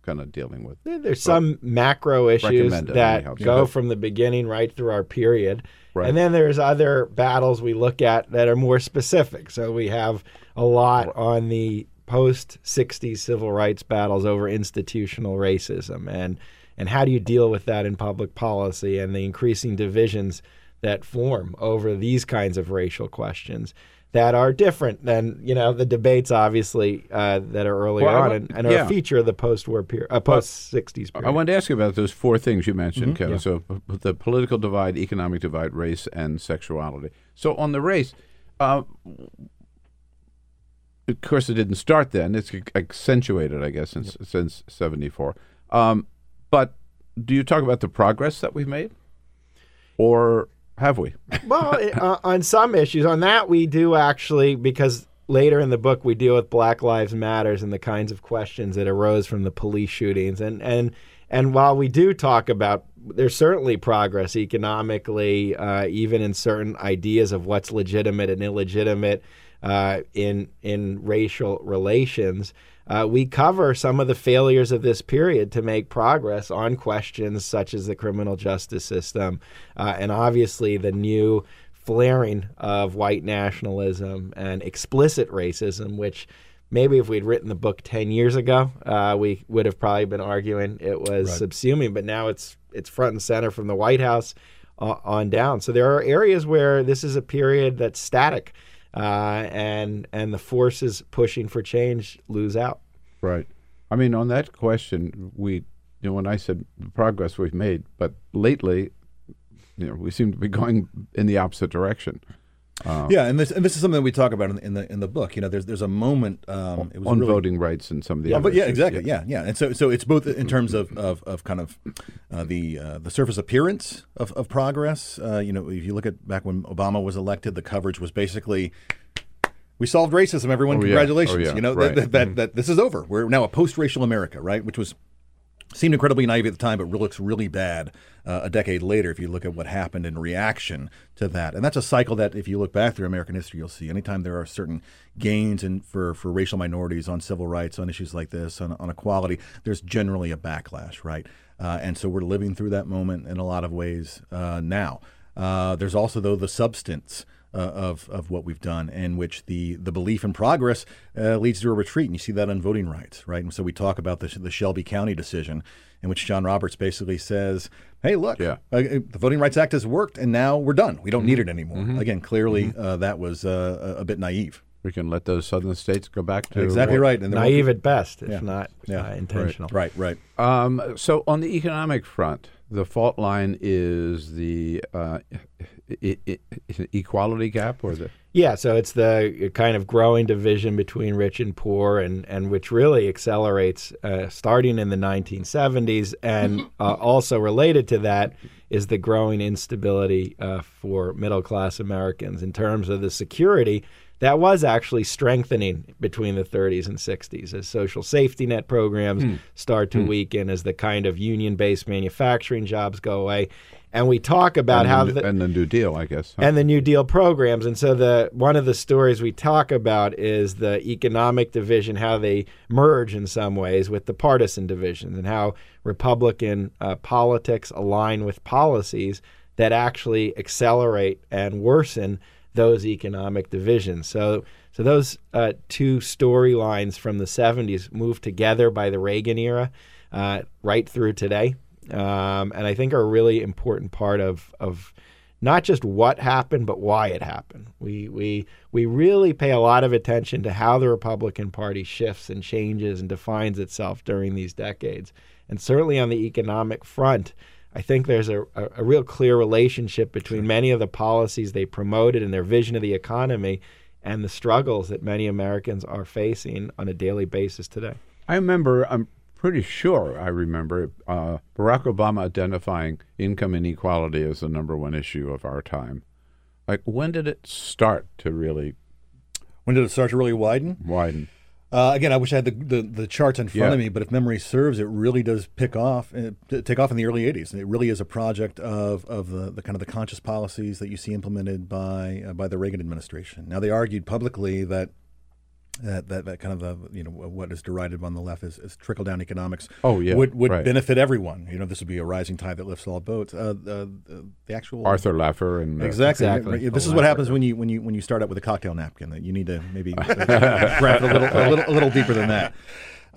kind of dealing with. There- There's some macro issues that anyhow. go from the beginning right through our period. Right. And then there's other battles we look at that are more specific. So we have a lot on the post 60s civil rights battles over institutional racism and and how do you deal with that in public policy and the increasing divisions that form over these kinds of racial questions that are different than you know the debates obviously uh, that are earlier Well, on want- and, and are yeah. a feature of the post-war period, uh, post-60s period. I wanted to ask you about those four things you mentioned, Mm-hmm. Kevin. So the political divide, economic divide, race, and sexuality. So on the race, uh, of course, it didn't start then. It's accentuated, I guess, since since '74. Um, but do you talk about the progress that we've made, or have we? well, uh, on some issues, on that we do actually because later in the book we deal with Black Lives Matters and the kinds of questions that arose from the police shootings, and and and while we do talk about there's certainly progress economically, uh, even in certain ideas of what's legitimate and illegitimate uh, in in racial relations. Uh, we cover some of the failures of this period to make progress on questions such as the criminal justice system, uh, and obviously the new flaring of white nationalism and explicit racism, which maybe if we'd written the book 10 years ago, uh, we would have probably been arguing it was right. subsuming, but now it's it's front and center from the White House uh, on down. So there are areas where this is a period that's static, uh, and and the forces pushing for change lose out. Right. I mean, on that question, we you know when I said the progress we've made, but lately, you know, we seem to be going in the opposite direction. Uh, yeah, and this and this is something that we talk about in the in the, in the book. You know, there's there's a moment. Um, it was on really, voting rights and some of the yeah, but yeah, exactly, yeah. yeah, and so so it's both in terms of of, of kind of uh, the uh, the surface appearance of of progress. Uh, you know, if you look at back when Obama was elected, the coverage was basically. We solved racism, everyone. Oh, Congratulations! Yeah. Oh, yeah. You know right. that, that, mm-hmm. that this is over. We're now a post-racial America, right? Which was seemed incredibly naive at the time, but looks really bad uh, a decade later if you look at what happened in reaction to that. And that's a cycle that, if you look back through American history, you'll see. Anytime there are certain gains in, for, for racial minorities on civil rights, on issues like this, on, on equality, there's generally a backlash, right? Uh, and so we're living through that moment in a lot of ways uh, now. Uh, there's also, though, the substance uh, of of what we've done, in which the the belief in progress uh, leads to a retreat, and you see that on voting rights, right? And so we talk about the the Shelby County decision, in which John Roberts basically says, "Hey, look, yeah. uh, the Voting Rights Act has worked, and now we're done. We don't mm-hmm. need it anymore." Mm-hmm. Again, clearly mm-hmm. Uh, that was uh, a bit naive. We can let those southern states go back to exactly right, and naive at best, if yeah. not yeah. Uh, intentional. Right, right. right. Um, so on the economic front, the fault line is the uh, I- I- equality gap, or the yeah. So it's the kind of growing division between rich and poor, and and which really accelerates uh, starting in the 1970s, and uh, also related to that is the growing instability uh, for middle class Americans in terms of the security that was actually strengthening between the 30s and 60s as social safety net programs mm. start to mm. weaken, as the kind of union based manufacturing jobs go away. And we talk about and how the, and the New Deal, I guess, huh? and the New Deal programs. And so the one of the stories we talk about is the economic division, how they merge in some ways with the partisan divisions, and how Republican uh, politics align with policies that actually accelerate and worsen those economic divisions. So, so those uh, two storylines from the 70s moved together by the Reagan era uh, right through today, um, and I think are a really important part of of not just what happened, but why it happened. We we we really pay a lot of attention to how the Republican Party shifts and changes and defines itself during these decades, and certainly on the economic front. I think there's a, a, a real clear relationship between sure. many of the policies they promoted and their vision of the economy and the struggles that many Americans are facing on a daily basis today. I remember, I'm pretty sure I remember uh, Barack Obama identifying income inequality as the number one issue of our time. Like, when did it start to really? When did it start to really widen? Widen. Uh, again, I wish I had the, the, the charts in front yeah. of me, but if memory serves, it really does pick off, uh, take off in the early '80s. And it really is a project of, of the, the kind of the conscious policies that you see implemented by uh, by the Reagan administration. Now, they argued publicly that that, that, that kind of the you know what is derided on the left is, is trickle down economics. Oh yeah, would would right. benefit everyone. You know, this would be a rising tide that lifts all boats. Uh, the, the actual Arthur Laffer and uh, exactly. exactly. This is what happens when you when you when you start out with a cocktail napkin. That you need to maybe grab a little, a little a little deeper than that.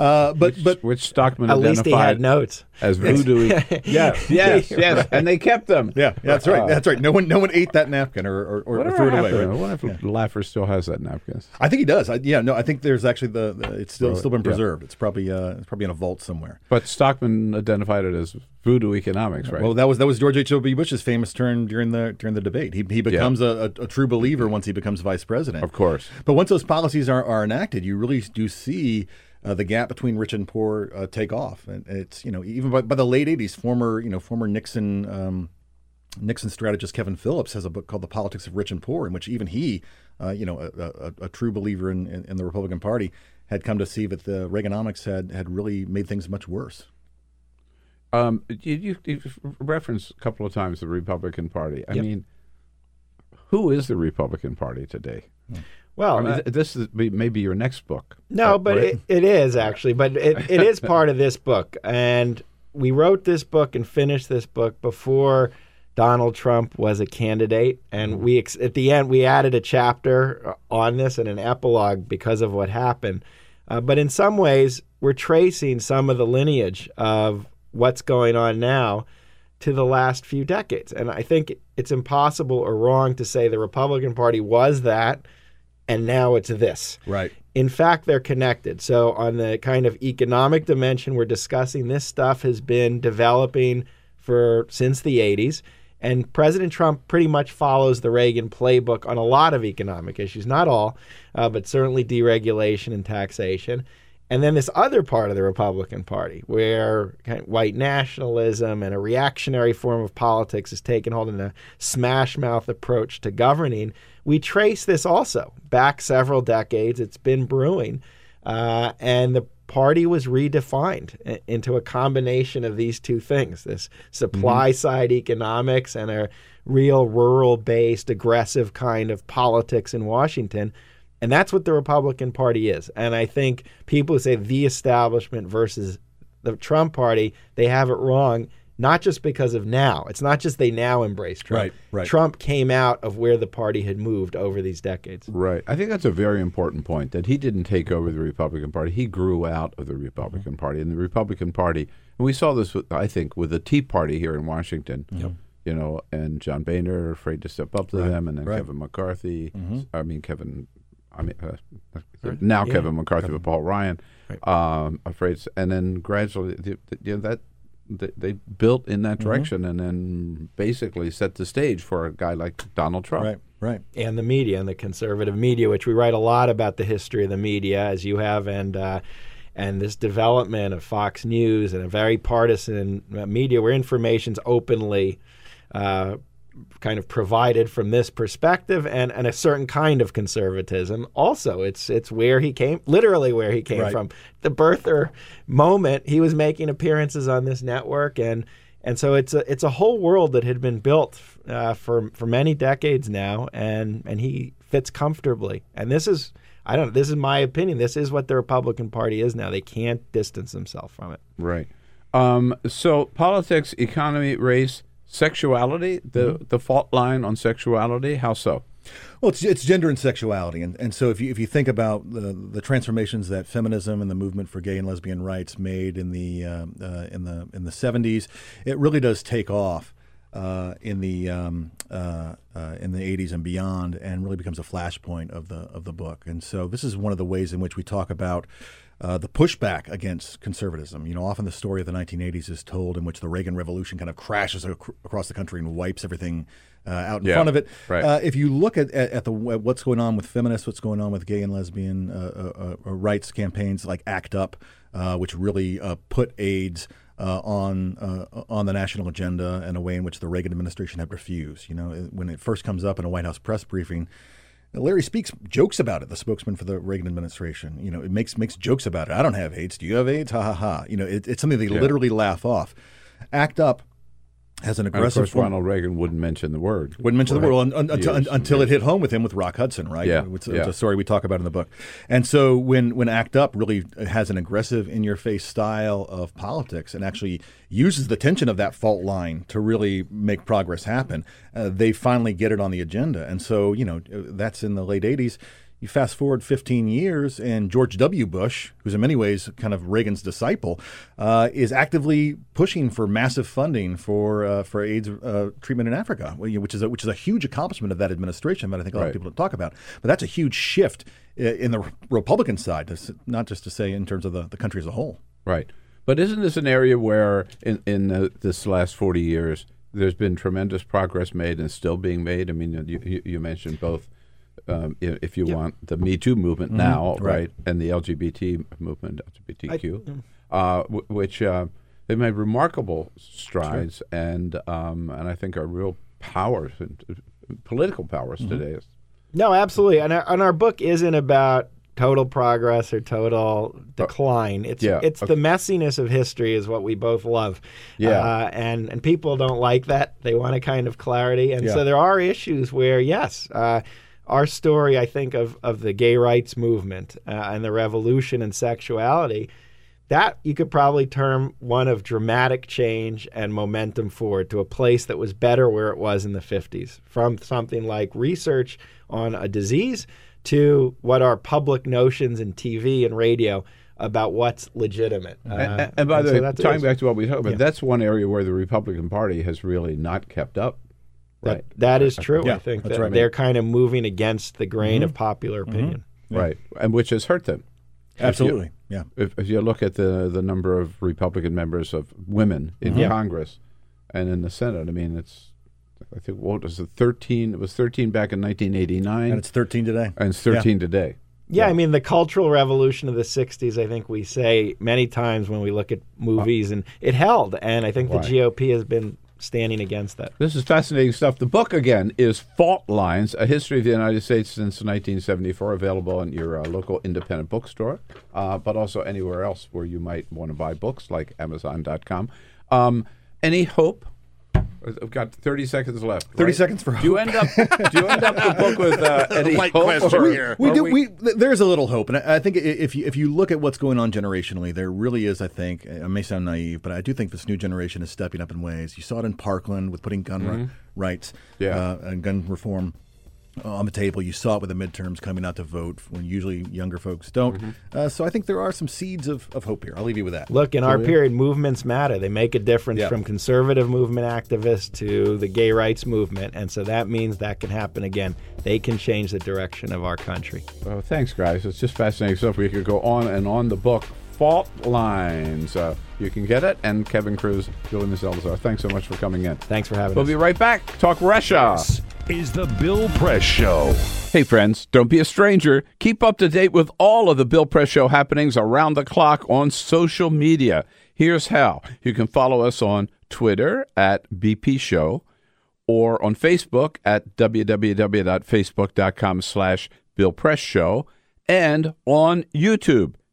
Uh, but which, but which Stockman at least he had notes as voodoo. yes, yes, yes, and they kept them. Yeah, yeah that's right. Uh, that's right. No one, no one ate that napkin or, or, or threw it away. Right? I wonder if yeah. Laffer still has that napkin. I think he does. I, yeah, no, I think there's actually the, the it's still still been preserved. Yeah. It's probably uh, it's probably in a vault somewhere. But Stockman identified it as voodoo economics, right? Well, that was that was George H. W. Bush's famous turn during the during the debate. He he becomes yeah. a, a, a, true believer once he becomes vice president. Of course. But once those policies are, are enacted, you really do see uh, the gap between rich and poor uh, take off. And it's you know even by, by, the late '80s, former you know former Nixon um, Nixon strategist Kevin Phillips has a book called The Politics of Rich and Poor, in which even he, uh, you know, a, a, a, true believer in, in, in, the Republican Party, had come to see that the Reaganomics had had really made things much worse. Um, you, you, referenced a couple of times the Republican Party. I Yep. mean, who is the Republican Party today? Well, I mean, uh, this is be- maybe your next book. No, Uh, but right? it, it is actually, but it, it is part of this book. And we wrote this book and finished this book before Donald Trump was a candidate. And we, ex- at the end, we added a chapter uh, on this and an epilogue because of what happened. Uh, but in some ways, we're tracing some of the lineage of what's going on now to the last few decades. And I think it's impossible or wrong to say the Republican Party was that and now it's this. Right. In fact, they're connected. So, on the kind of economic dimension we're discussing, this stuff has been developing for since the 80s. And President Trump pretty much follows the Reagan playbook on a lot of economic issues, not all, uh, but certainly deregulation and taxation. And then this other part of the Republican Party, where kind of white nationalism and a reactionary form of politics has taken hold in a smash mouth approach to governing, we trace this also back several decades. It's been brewing. Uh, and the party was redefined into a combination of these two things this supply side economics and a real rural based, aggressive kind of politics in Washington. And that's what the Republican Party is. And I think people who say the establishment versus the Trump Party, they have it wrong, not just because of now. It's not just they now embrace Trump. Right, right. Trump came out of where the party had moved over these decades. Right. I think that's a very important point that he didn't take over the Republican Party. He grew out of the Republican Party. And the Republican Party, and we saw this, with, I think, with the Tea Party here in Washington, you know, and John Boehner afraid to step up to Right, them, and then right. Kevin McCarthy, Mhm. I mean, Kevin, I mean, uh, Right. now Yeah. Kevin McCarthy, Kevin. but Paul Ryan, um, afraid, and then gradually, the, the, you know, that. They, they built in that Mhm. direction and then basically set the stage for a guy like Donald Trump. Right, right. and the media and the conservative media, which we write a lot about the history of the media, as you have, and uh, and this development of Fox News and a very partisan uh, media where information's openly uh, kind of provided from this perspective and, and a certain kind of conservatism. Also, it's it's where he came, literally where he came Right. from. The birther moment, he was making appearances on this network and. And so it's a it's a whole world that had been built uh, for for many decades now, and and he fits comfortably. And this is I don't know. This is my opinion. This is what the Republican Party is now. They can't distance themselves from it. Right. Um, so politics, economy, race, sexuality, the the fault line on sexuality. How so? Well, it's, it's gender and sexuality, and, and so if you if you think about the, the transformations that feminism and the movement for gay and lesbian rights made in the um, uh, in the in the seventies, it really does take off uh, in the um, uh, uh, in the eighties and beyond, and really becomes a flashpoint of the of the book. And so this is one of the ways in which we talk about. Uh, the pushback against conservatism. You know, often the story of the 1980s is told in which the Reagan Revolution kind of crashes ac- across the country and wipes everything uh, out in Yeah, front of it. right. Uh, if you look at, at, at the at what's going on with feminists, what's going on with gay and lesbian uh, uh, uh, rights campaigns like ACT UP, uh, which really uh, put AIDS uh, on uh, on the national agenda in a way in which the Reagan administration had refused. You know, when it first comes up in a White House press briefing. Larry Speakes jokes about it. The spokesman for the Reagan administration, you know, it makes makes jokes about it. I don't have AIDS. Do you have AIDS? Ha ha ha. You know, it, it's something they Yeah. literally laugh off. ACT UP has an And of aggressive course, Ronald Reagan wouldn't mention the word. wouldn't mention the word un, un- until, Years until it hit home with him with Rock Hudson, right? Yeah, It's, yeah. a story we talk about in the book. And so when when ACT UP really has an aggressive, in your face style of politics and actually uses the tension of that fault line to really make progress happen, uh, they finally get it on the agenda. And so you know that's in the late '80s. You fast forward 15 years, and George W. Bush, who's in many ways kind of Reagan's disciple, uh, is actively pushing for massive funding for uh, for AIDS uh, treatment in Africa, well, you know, which is a, which is a huge accomplishment of that administration that I think a lot Right. of people don't talk about. But that's a huge shift in the Republican side, not just to say in terms of the, the country as a whole. Right. But isn't this an area where, in in uh, this last forty years, there's been tremendous progress made and still being made? I mean, you, you mentioned both. Um, i- if you want the Me Too movement Mhm. now, Right. right. and the LGBT movement, LGBTQ, mm. uh, w- which uh, they've made remarkable strides, and um, and I think are real powers, and, uh, political powers Mm-hmm. today. No, absolutely. And our, and our book isn't about total progress or total decline. It's yeah, it's okay. the messiness of history is what we both love. Yeah. Uh, and and people don't like that. They want a kind of clarity. And Yeah. so there are issues where yes, uh, our story I think of of the gay rights movement uh, and the revolution in sexuality that you could probably term one of dramatic change and momentum forward to a place that was better where it was in the 50s from something like research on a disease to what are public notions in TV and radio about what's legitimate. Uh, And, and- by the way, tying back to what we talked about, Yeah. that's one area where the Republican Party has really not kept up. That, Right. that is true. Yeah, I think that's that right. they're kind of moving against the grain of mm-hmm. popular mm-hmm. opinion. Right. And which has hurt them. Absolutely. Yeah. If, if you look at the, the number of Republican members of women in mm-hmm. Yeah. Congress and in the Senate, I mean, it's, I think, what was it, 13? It was 13 back in 1989. And it's 13 today. and it's 13 today. Yeah, I mean the cultural revolution of the '60s. I think we say many times when we look at movies, uh, and it held. And I think the Right. GOP has been standing against that. This is fascinating stuff. The book, again, is Fault Lines A History of the United States Since 1974, available in your uh, local independent bookstore, uh, but also anywhere else where you might want to buy books, like Amazon.com. Um, any hope? I've got 30 seconds left. 30 right? seconds for Do you end up? do you end up the book with uh, any Light hope? question or- here. We or do. We, th- there's a little hope, and I, I think if you if you look at what's going on generationally, there really is. I think I may sound naive, but I do think this new generation is stepping up in ways. You saw it in Parkland with putting gun ri- rights, Yeah. uh, and gun reform on the table. You saw it with the midterms coming out to vote when usually younger folks don't. Uh, so I think there are some seeds of, of hope here. I'll leave you with that. Look, in our period, movements matter. They make a difference Yeah. from conservative movement activists to the gay rights movement, and so that means that can happen again. They can change the direction of our country. Oh, thanks, guys. It's just fascinating stuff. We could go on and on the book. Fault Lines. Uh, you can get it. And Kevin Kruse, Julian Zelizer, thanks so much for coming in. Thanks for having me. We'll us. be right back. Talk Russia. This is the Bill Press Show. Hey, friends, don't be a stranger. Keep up to date with all of the Bill Press Show happenings around the clock on social media. Here's how you can follow us on Twitter at BP Show or on Facebook at www.facebook.com slash Bill Press Show and on YouTube,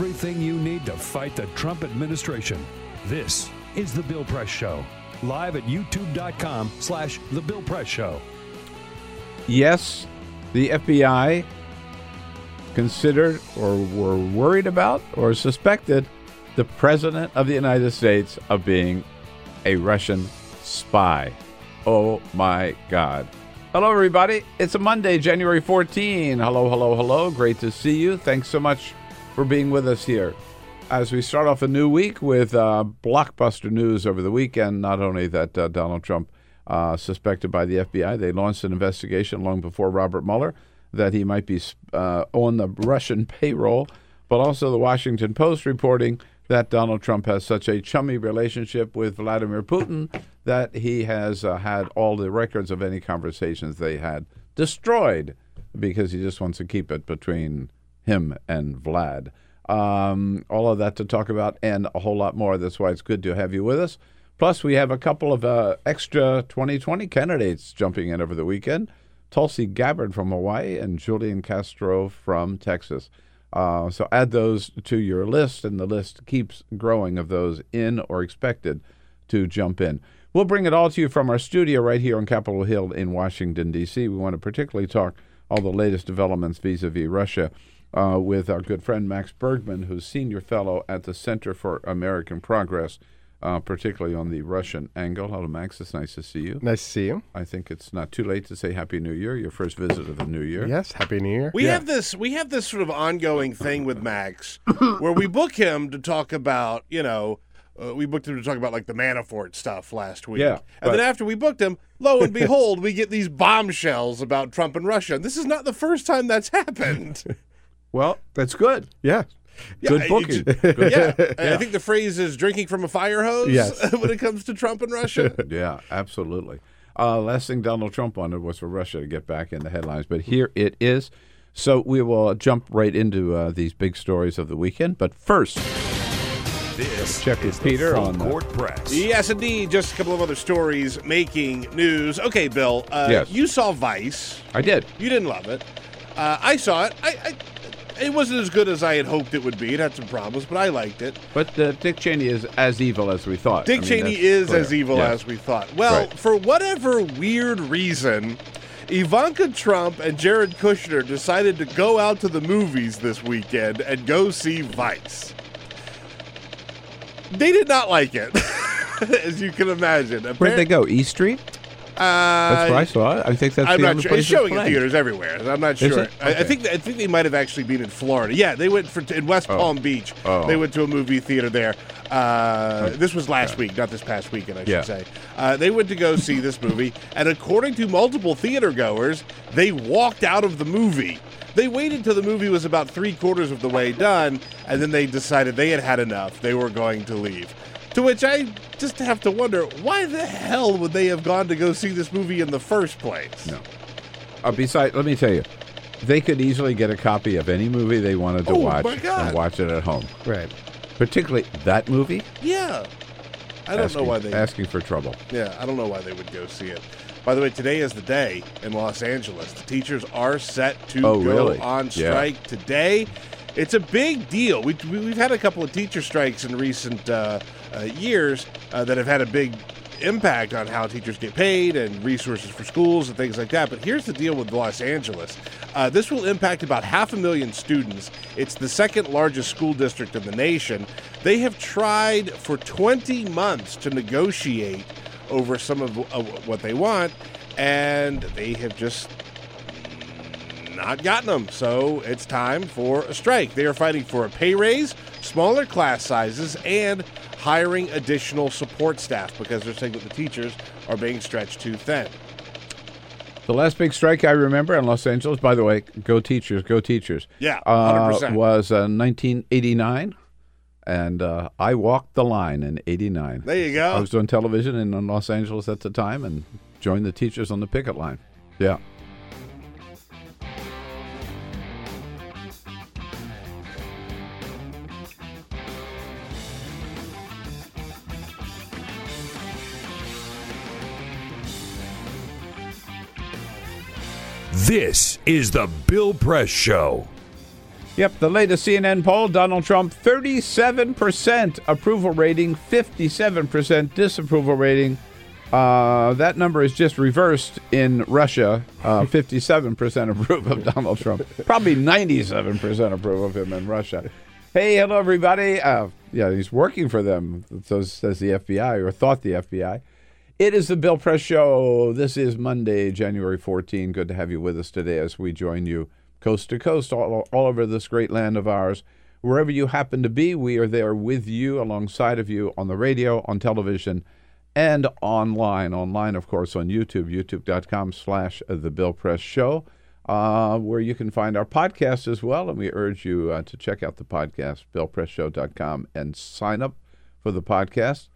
Everything you need to fight the Trump administration. This is the Bill Press Show. Live at youtube.com slash the Bill Press Show. Yes, the FBI considered or were worried about or suspected the President of the United States of being a Russian spy. Oh my God. Hello, everybody. It's a Monday, January 14. Hello, hello, hello. Great to see you. Thanks so much for being with us here. As we start off a new week with uh, blockbuster news over the weekend, not only that uh, Donald Trump uh, suspected by the FBI, they launched an investigation long before Robert Mueller that he might be uh, on the Russian payroll, but also the Washington Post reporting that Donald Trump has such a chummy relationship with Vladimir Putin that he has uh, had all the records of any conversations they had destroyed because he just wants to keep it between him and Vlad. Um, all of that to talk about and a whole lot more. That's why it's good to have you with us. Plus, we have a couple of uh, extra 2020 candidates jumping in over the weekend. Tulsi Gabbard from Hawaii and Julian Castro from Texas. Uh, so add those to your list, and the list keeps growing of those in or expected to jump in. We'll bring it all to you from our studio right here on Capitol Hill in Washington, D.C. We want to particularly talk all the latest developments vis a vis Russia uh, with our good friend Max Bergmann, who's senior fellow at the Center for American Progress, uh, particularly on the Russian angle. Hello, Max. It's nice to see you. Nice to see you. I think it's not too late to say Happy New Year, your first visit of the new year. Yes, Happy New Year. We have this we have this sort of ongoing thing with Max where we book him to talk about, you know, uh, we booked him to talk about like the Manafort stuff last week. Yeah, And but- then after we booked him, lo and behold, we get these bombshells about Trump and Russia. And this is not the first time that's happened. Well, that's good. Yeah. Good I- booking. it's- Good. yeah, I think the phrase is drinking from a fire hose Yes. when it comes to Trump and Russia. Yeah, absolutely. Uh, last thing Donald Trump wanted was for Russia to get back in the headlines, but here it is. So we will jump right into uh, these big stories of the weekend. But first, This check with is Peter the full on the- court press. Yes, indeed. Just a couple of other stories making news. Okay, Bill. Uh, Yes. You saw Vice. I did. You didn't love it. Uh, I saw it. I, I, it wasn't as good as I had hoped it would be. It had some problems, but I liked it. But uh, Dick Cheney is as evil as we thought. Dick I mean, Cheney is clear. as evil Yes. as we thought. Well, Right. for whatever weird reason, Ivanka Trump and Jared Kushner decided to go out to the movies this weekend and go see Vice. They did not like it, as you can imagine. Where'd they go? E Street? Uh, That's where I saw it. I think that's I'm the not only sure. place It's showing in playing. theaters everywhere. I'm not Is sure. it? I, I Okay. think I think they might have actually been in Florida. Yeah, they went for in West Oh. Palm Beach. Oh. They went to a movie theater there. Uh, this was last week, not this past weekend, I should Yeah. say. Uh, they went to go see this movie, and according to multiple theater goers, they walked out of the movie. They waited till the movie was about three quarters of the way done, and then they decided they had had enough. They were going to leave. To which I just have to wonder, why the hell would they have gone to go see this movie in the first place? No. Uh, besides, let me tell you, they could easily get a copy of any movie they wanted to Oh, watch and watch it at home. Right. Particularly that movie. Yeah. I don't asking, know why they. asking for trouble. Yeah, I don't know why they would go see it. By the way, today is the day in Los Angeles. The teachers are set to Oh, go really? on Yeah. strike today. It's a big deal. We, we, we've had a couple of teacher strikes in recent uh, uh, years uh, that have had a big impact on how teachers get paid and resources for schools and things like that. But here's the deal with Los Angeles uh, this will impact about half a million students. It's the second largest school district in the nation. They have tried for 20 months to negotiate over some of uh, what they want, and they have just not gotten them. So it's time for a strike. They are fighting for a pay raise, smaller class sizes, and hiring additional support staff because they're saying that the teachers are being stretched too thin. The last big strike I remember in Los Angeles, by the way, go teachers, go teachers. Yeah, uh, 100%. was uh, 1989, and uh, I walked the line in '89. There you go. I was doing television in Los Angeles at the time, and joined the teachers on the picket line. Yeah. This is the Bill Press Show. Yep, the latest CNN poll Donald Trump 37% approval rating, 57% disapproval rating. Uh, that number is just reversed in Russia. Uh, 57% approve of Donald Trump. Probably 97% approve of him in Russia. Hey, hello, everybody. Uh, yeah, he's working for them, so says the FBI, or thought the FBI. It is the Bill Press Show. This is Monday, January 14. Good to have you with us today as we join you coast to coast, all, all over this great land of ours. Wherever you happen to be, we are there with you, alongside of you on the radio, on television, and online. Online, of course, on YouTube, youtube.com slash The Bill Press Show, uh, where you can find our podcast as well. And we urge you uh, to check out the podcast, billpressshow.com, and sign up for the podcast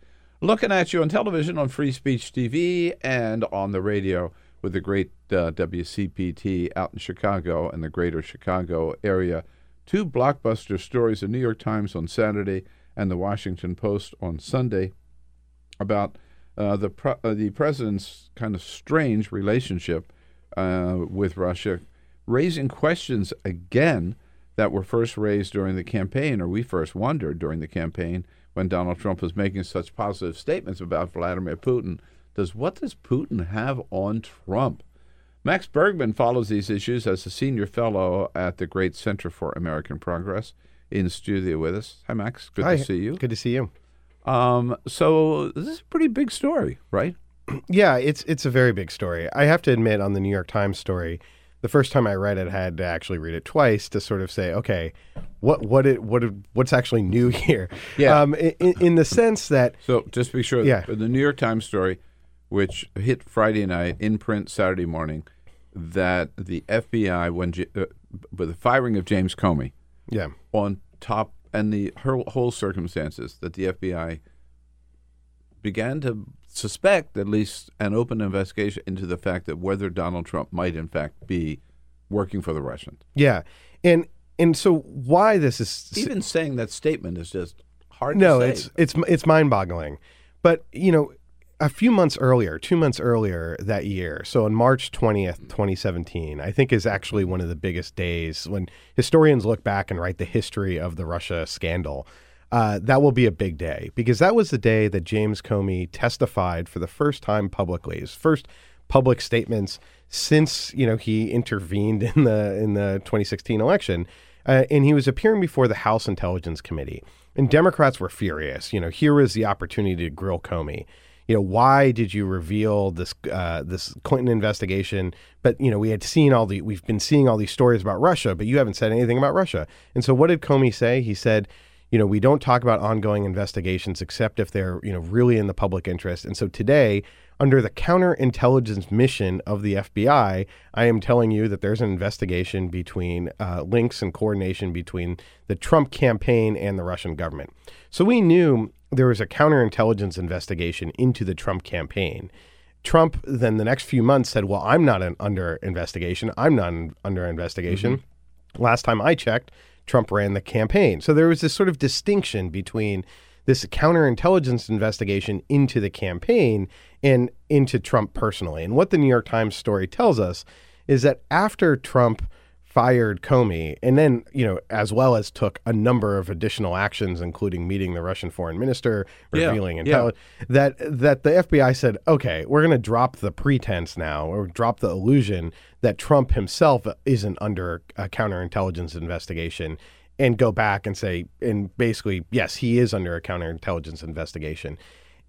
looking at you on television on Free Speech TV and on the radio with the great uh, WCPT out in Chicago and the greater Chicago area. Two blockbuster stories, the New York Times on Saturday and the Washington Post on Sunday, about uh, the uh, the president's kind of strange relationship uh, with Russia, raising questions again that were first raised during the campaign, or we first wondered during the campaign when Donald Trump was making such positive statements about Vladimir Putin. Does what does Putin have on Trump? Max Bergmann follows these issues as a senior fellow at the Great Center for American Progress in studio with us. Hi, Max. Good Hi. to see you. Good to see you. Um, so this is a pretty big story, right? Yeah, it's it's a very big story. I have to admit, on the New York Times story, the first time I read it, I had to actually read it twice to sort of say, okay, what what it what what's actually new here? Yeah. Um, in, in the sense that So just to be sure, Yeah. the New York Times story, which hit Friday night in print Saturday morning, that the FBI, when uh, with the firing of James Comey, Yeah. on top and the whole circumstances, that the FBI began to suspect at least an open investigation into the fact that whether Donald Trump might in fact be working for the Russians. Yeah. And and so why this is Even saying that statement is just hard no, to say. it's it's it's mind-boggling. But you know, a few months earlier, two months earlier that year, so on March twentieth, twenty seventeen, I think is actually one of the biggest days when historians look back and write the history of the Russia scandal. Uh, that will be a big day because that was the day that James Comey testified for the first time publicly. His first public statements since you know he intervened in the in the 2016 election, uh, and he was appearing before the House Intelligence Committee. And Democrats were furious. You know, here was the opportunity to grill Comey. You know, why did you reveal this uh, this Clinton investigation? But you know, we had seen all the we've been seeing all these stories about Russia, but you haven't said anything about Russia. And so, what did Comey say? He said you know, we don't talk about ongoing investigations except if they're, you know, really in the public interest. And so today, under the counterintelligence mission of the FBI, I am telling you that there's an investigation between uh, links and coordination between the Trump campaign and the Russian government. So we knew there was a counterintelligence investigation into the Trump campaign. Trump then the next few months said, "Well, I'm not an, under investigation. I'm not an, under investigation." Last time I checked, Trump ran the campaign. So there was this sort of distinction between this counterintelligence investigation into the campaign and into Trump personally. And what the New York Times story tells us is that after Trump fired Comey, and then, you know, as well as took a number of additional actions, including meeting the Russian foreign minister, revealing yeah. intelligence, that that the FBI said, okay, we're going to drop the pretense now, or drop the illusion that Trump himself isn't under a counterintelligence investigation, and go back and say, and basically, yes, he is under a counterintelligence investigation.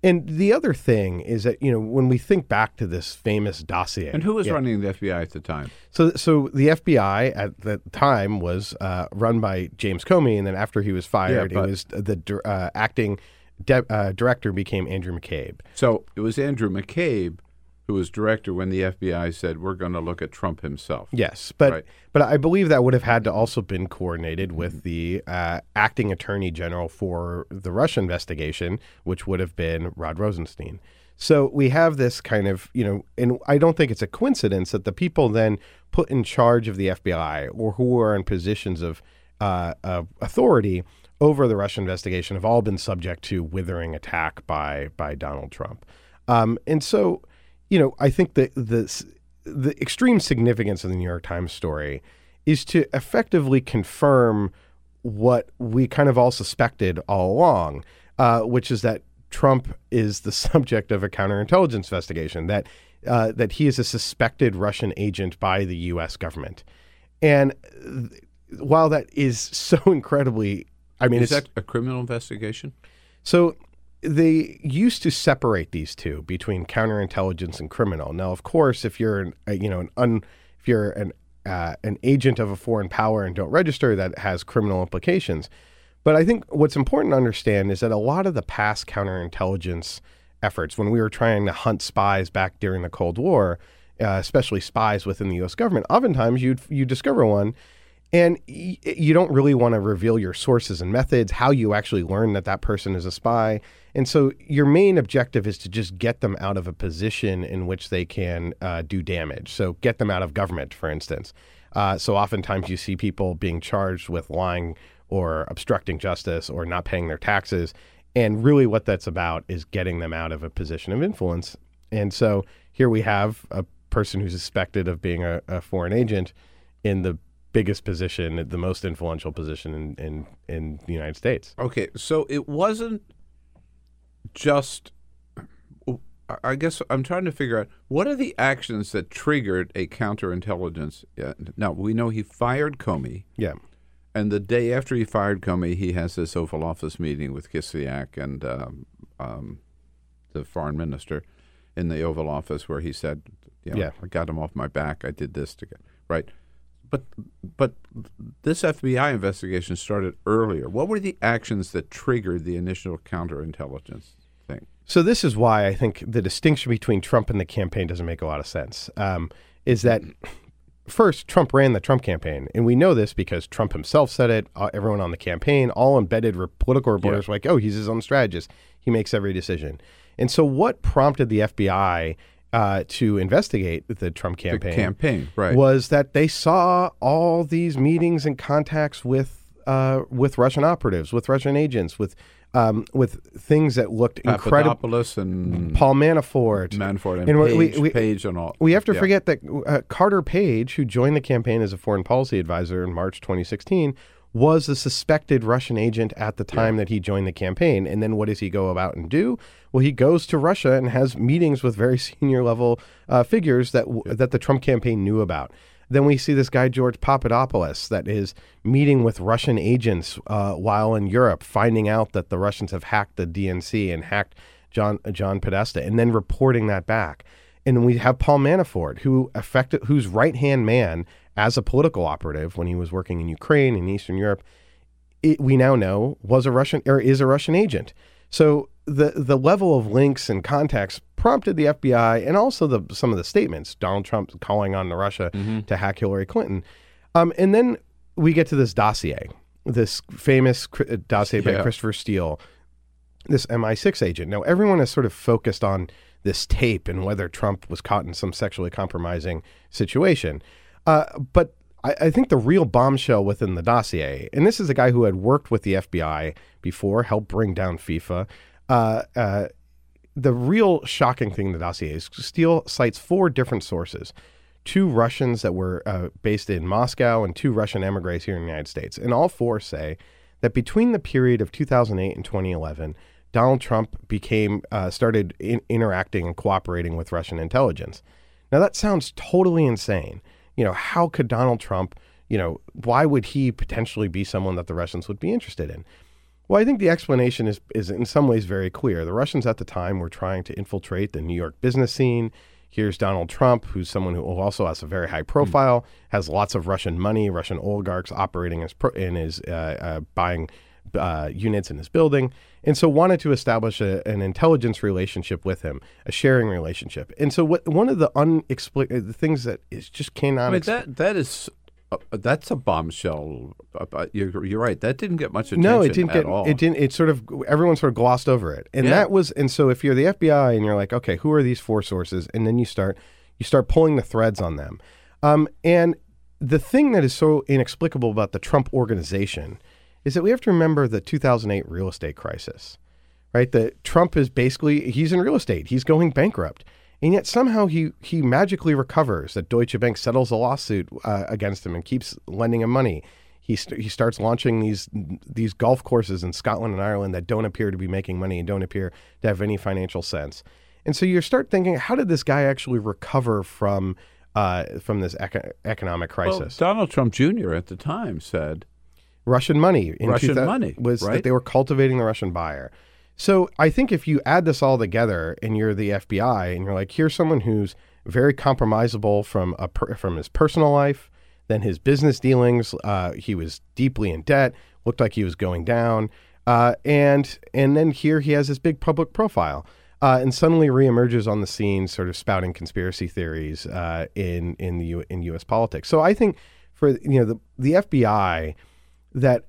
And the other thing is that you know when we think back to this famous dossier, and who was Yeah. running the FBI at the time? So, so the FBI at the time was uh, run by James Comey, and then after he was fired, but- it was the uh, acting de- uh, director became Andrew McCabe. So it was Andrew McCabe who was director when the FBI said we're going to look at Trump himself. Yes, but Right. but I believe that would have had to also been coordinated with the uh, acting attorney general for the Russia investigation, which would have been Rod Rosenstein. So we have this kind of you know, and I don't think it's a coincidence that the people then put in charge of the FBI or who are in positions of uh, of authority over the Russia investigation have all been subject to withering attack by by Donald Trump. Um, and so, you know, I think that the the extreme significance of the New York Times story is to effectively confirm what we kind of all suspected all along, uh, which is that Trump is the subject of a counterintelligence investigation, that uh, that he is a suspected Russian agent by the U.S. government, and th- while that is so incredibly, I mean, is it's that a criminal investigation? so they used to separate these two between counterintelligence and criminal. Now, of course, if you're an, uh, you know an un, if you're an uh, an agent of a foreign power and don't register, that has criminal implications. But I think what's important to understand is that a lot of the past counterintelligence efforts, when we were trying to hunt spies back during the Cold War, uh, especially spies within the U.S. government, oftentimes you you discover one and y- you don't really want to reveal your sources and methods, how you actually learn that that person is a spy. And so your main objective is to just get them out of a position in which they can uh, do damage. So get them out of government, for instance. Uh, so oftentimes you see people being charged with lying or obstructing justice or not paying their taxes. And really, what that's about is getting them out of a position of influence. And so here we have a person who's suspected of being a, a foreign agent in the biggest position, the most influential position in, in, in the United States. Okay, so it wasn't just. I guess I'm trying to figure out what are the actions that triggered a counterintelligence. Now we know he fired Comey. Yeah. And the day after he fired Comey, he has this Oval Office meeting with Kislyak and um, um, the foreign minister in the Oval Office, where he said, you know, Yeah. I got him off my back. I did this to get right." But but this FBI investigation started earlier. What were the actions that triggered the initial counterintelligence thing? So this is why I think the distinction between Trump and the campaign doesn't make a lot of sense. Um, is that first Trump ran the Trump campaign, and we know this because Trump himself said it. Uh, everyone on the campaign, all embedded re- political reporters, were like, "Oh, he's his own strategist. He makes every decision." And so, what prompted the FBI uh, to investigate the Trump campaign? campaign, right. Was that they saw all these meetings and contacts with uh, with Russian operatives, with Russian agents, with um, with things that looked incredible. And Paul Manafort, Manafort and, we- Page, we- Page and all. we have to Yeah. forget that uh, Carter Page, who joined the campaign as a foreign policy advisor in March 2016, was the suspected Russian agent at the time that he joined the campaign. And then what does he go about and do? Well, he goes to Russia and has meetings with very senior level uh, figures that w- that the Trump campaign knew about. Then we see this guy George Papadopoulos that is meeting with Russian agents uh, while in Europe, finding out that the Russians have hacked the DNC and hacked John John Podesta, and then reporting that back. And we have Paul Manafort, who affected, whose right hand man as a political operative when he was working in Ukraine and Eastern Europe, it, we now know was a Russian or is a Russian agent. So the the level of links and contacts prompted the FBI and also the some of the statements Donald Trump calling on the Russia to hack Hillary Clinton, um, and then we get to this dossier, this famous cri- dossier by Yeah. Christopher Steele, this MI6 agent. Now everyone is sort of focused on this tape and whether Trump was caught in some sexually compromising situation, uh, but I, I think the real bombshell within the dossier, and this is a guy who had worked with the FBI before, helped bring down FIFA. Uh, uh, the real shocking thing in the dossier is Steele cites four different sources two Russians that were uh, based in Moscow and two Russian emigres here in the United States. And all four say that between the period of 2008 and 2011, Donald Trump became uh, started in, interacting and cooperating with Russian intelligence. Now that sounds totally insane. You know, how could Donald Trump, you know, why would he potentially be someone that the Russians would be interested in? Well, I think the explanation is is in some ways very clear. The Russians at the time were trying to infiltrate the New York business scene. Here's Donald Trump, who's someone who also has a very high profile, has lots of Russian money, Russian oligarchs operating as pro- in his uh, uh, buying uh, units in his building, and so wanted to establish a, an intelligence relationship with him, a sharing relationship. And so, what one of the unexplained the things that is just cannot I mean, that that is uh, that's a bombshell. Uh, uh, You're, you're right. That didn't get much attention. No, it didn't at get. all. It didn't. It sort of everyone sort of glossed over it, and Yeah. that was. And so if you're the FBI and you're like, okay, who are these four sources, and then you start you start pulling the threads on them, um, and the thing that is so inexplicable about the Trump organization is that we have to remember the 2008 real estate crisis, right? That Trump is basically he's in real estate. He's going bankrupt. And yet somehow he he magically recovers. That Deutsche Bank settles a lawsuit uh, against him and keeps lending him money. He st- he starts launching these these golf courses in Scotland and Ireland that don't appear to be making money and don't appear to have any financial sense. And so you start thinking, how did this guy actually recover from uh, from this eco- economic Well, crisis? Donald Trump Jr. at the time said Russian money in Russian 2000 money, was right? that they were cultivating the Russian buyer. So I think if you add this all together and you're the FBI and you're like, here's someone who's very compromisable from a per, from his personal life, then his business dealings, uh, he was deeply in debt, looked like he was going down, uh, and and then here he has this big public profile. Uh, and suddenly reemerges on the scene, sort of spouting conspiracy theories uh, in in the U, in U.S. politics. So I think for you know the the FBI, that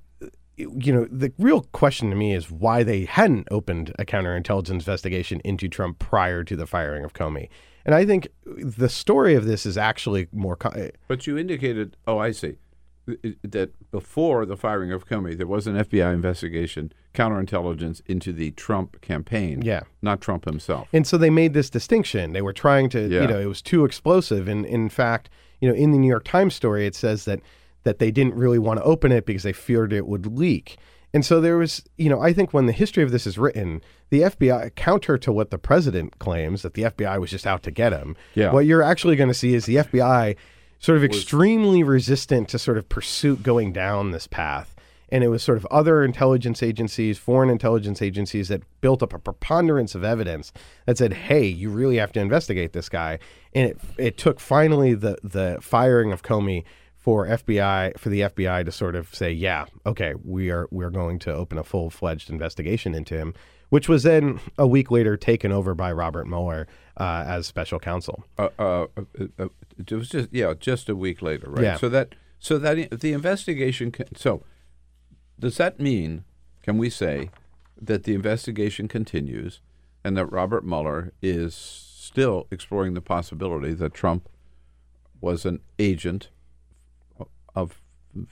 you know the real question to me is why they hadn't opened a counterintelligence investigation into Trump prior to the firing of Comey. And I think the story of this is actually more. co- But you indicated, oh, I see, that before the firing of Comey, there was an FBI investigation, counterintelligence into the Trump campaign. Yeah. Not Trump himself. And so they made this distinction. They were trying to, Yeah. you know, it was too explosive. And in fact, you know, in the New York Times story, it says that that they didn't really want to open it because they feared it would leak. And so there was, you know, I think when the history of this is written, the FBI, counter to what the president claims that the FBI was just out to get him, Yeah. what you're actually going to see is the FBI sort of extremely resistant to sort of pursuit going down this path. And it was sort of other intelligence agencies, foreign intelligence agencies that built up a preponderance of evidence that said, "Hey, you really have to investigate this guy." And it it took finally the the firing of Comey for FBI for the FBI to sort of say, "Yeah, okay, we are we're going to open a full fledged investigation into him." which was then a week later taken over by Robert Mueller uh, as special counsel. Uh, uh, uh, uh, it was just yeah, just a week later, right? Yeah. So that so that the investigation. Can, so does that mean? Can we say that the investigation continues and that Robert Mueller is still exploring the possibility that Trump was an agent of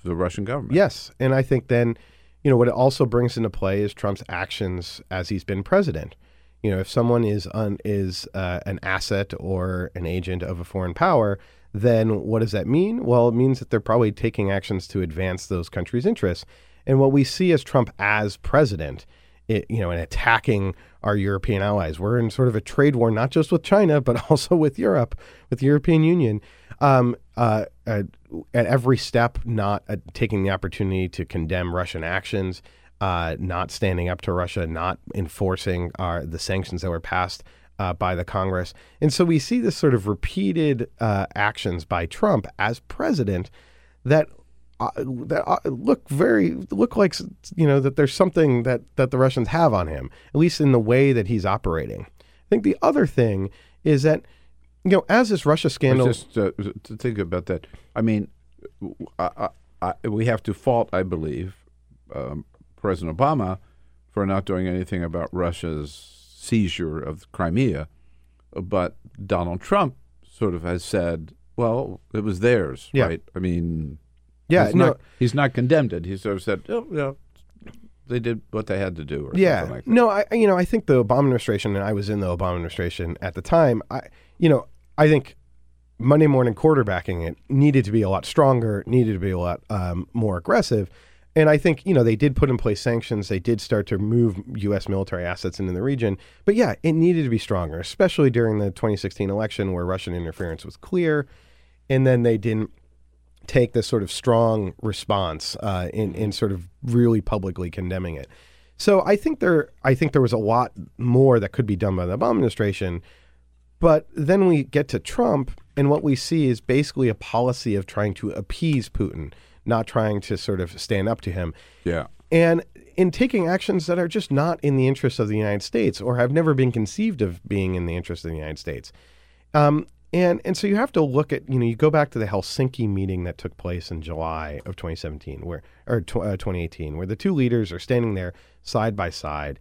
the Russian government? Yes, and I think then, you know, what it also brings into play is Trump's actions as he's been president. You know, if someone is un, is uh, an asset or an agent of a foreign power, then what does that mean? Well, it means that they're probably taking actions to advance those countries' interests. And what we see as Trump as president, it, you know, and attacking our European allies, we're in sort of a trade war, not just with China, but also with Europe, with the European Union. Um, uh, uh, at every step, not uh, taking the opportunity to condemn Russian actions, uh, not standing up to Russia, not enforcing our, the sanctions that were passed uh, by the Congress. And so we see this sort of repeated uh, actions by Trump as president that uh, that uh, look very look like you know that there's something that that the Russians have on him, at least in the way that he's operating. I think the other thing is that you know as this Russia scandal, just uh, to think about that. I mean, I, I, we have to fault, I believe, um, President Obama for not doing anything about Russia's seizure of Crimea, but Donald Trump sort of has said, "Well, it was theirs, Yeah. right?" I mean, Yeah, he's no- not, he's not condemned it. He sort of said, "Oh, yeah, they did what they had to do," or yeah, something like that. no, I you know I think the Obama administration, and I was in the Obama administration at the time. I you know I think Monday morning quarterbacking it needed to be a lot stronger, needed to be a lot um, more aggressive. And I think, you know, they did put in place sanctions. They did start to move U.S. military assets into the region. But yeah, it needed to be stronger, especially during the 2016 election where Russian interference was clear. And then they didn't take this sort of strong response uh, in, in sort of really publicly condemning it. So I think there, I think there was a lot more that could be done by the Obama administration. But then we get to Trump, and what we see is basically a policy of trying to appease Putin, not trying to sort of stand up to him. Yeah. And in taking actions that are just not in the interest of the United States or have never been conceived of being in the interest of the United States. Um, and, and so you have to look at, you know, you go back to the Helsinki meeting that took place in July of 2017, where, or tw- uh, 2018, where the two leaders are standing there side by side.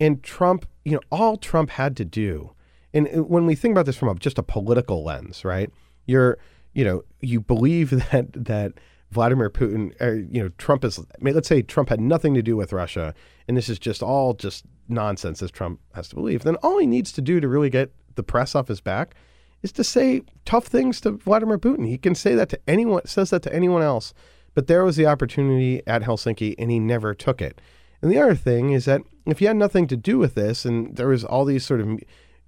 And Trump, you know, all Trump had to do, and uh, when we think about this from just a political lens, right? You're, you know, you believe that that Vladimir Putin, or, you know, Trump is. Let's say Trump had nothing to do with Russia, and this is just all just nonsense, as Trump has to believe. Then all he needs to do to really get the press off his back is to say tough things to Vladimir Putin. He can say that to anyone, says that to anyone else. But there was the opportunity at Helsinki, and he never took it. And the other thing is that if he had nothing to do with this, and there was all these sort of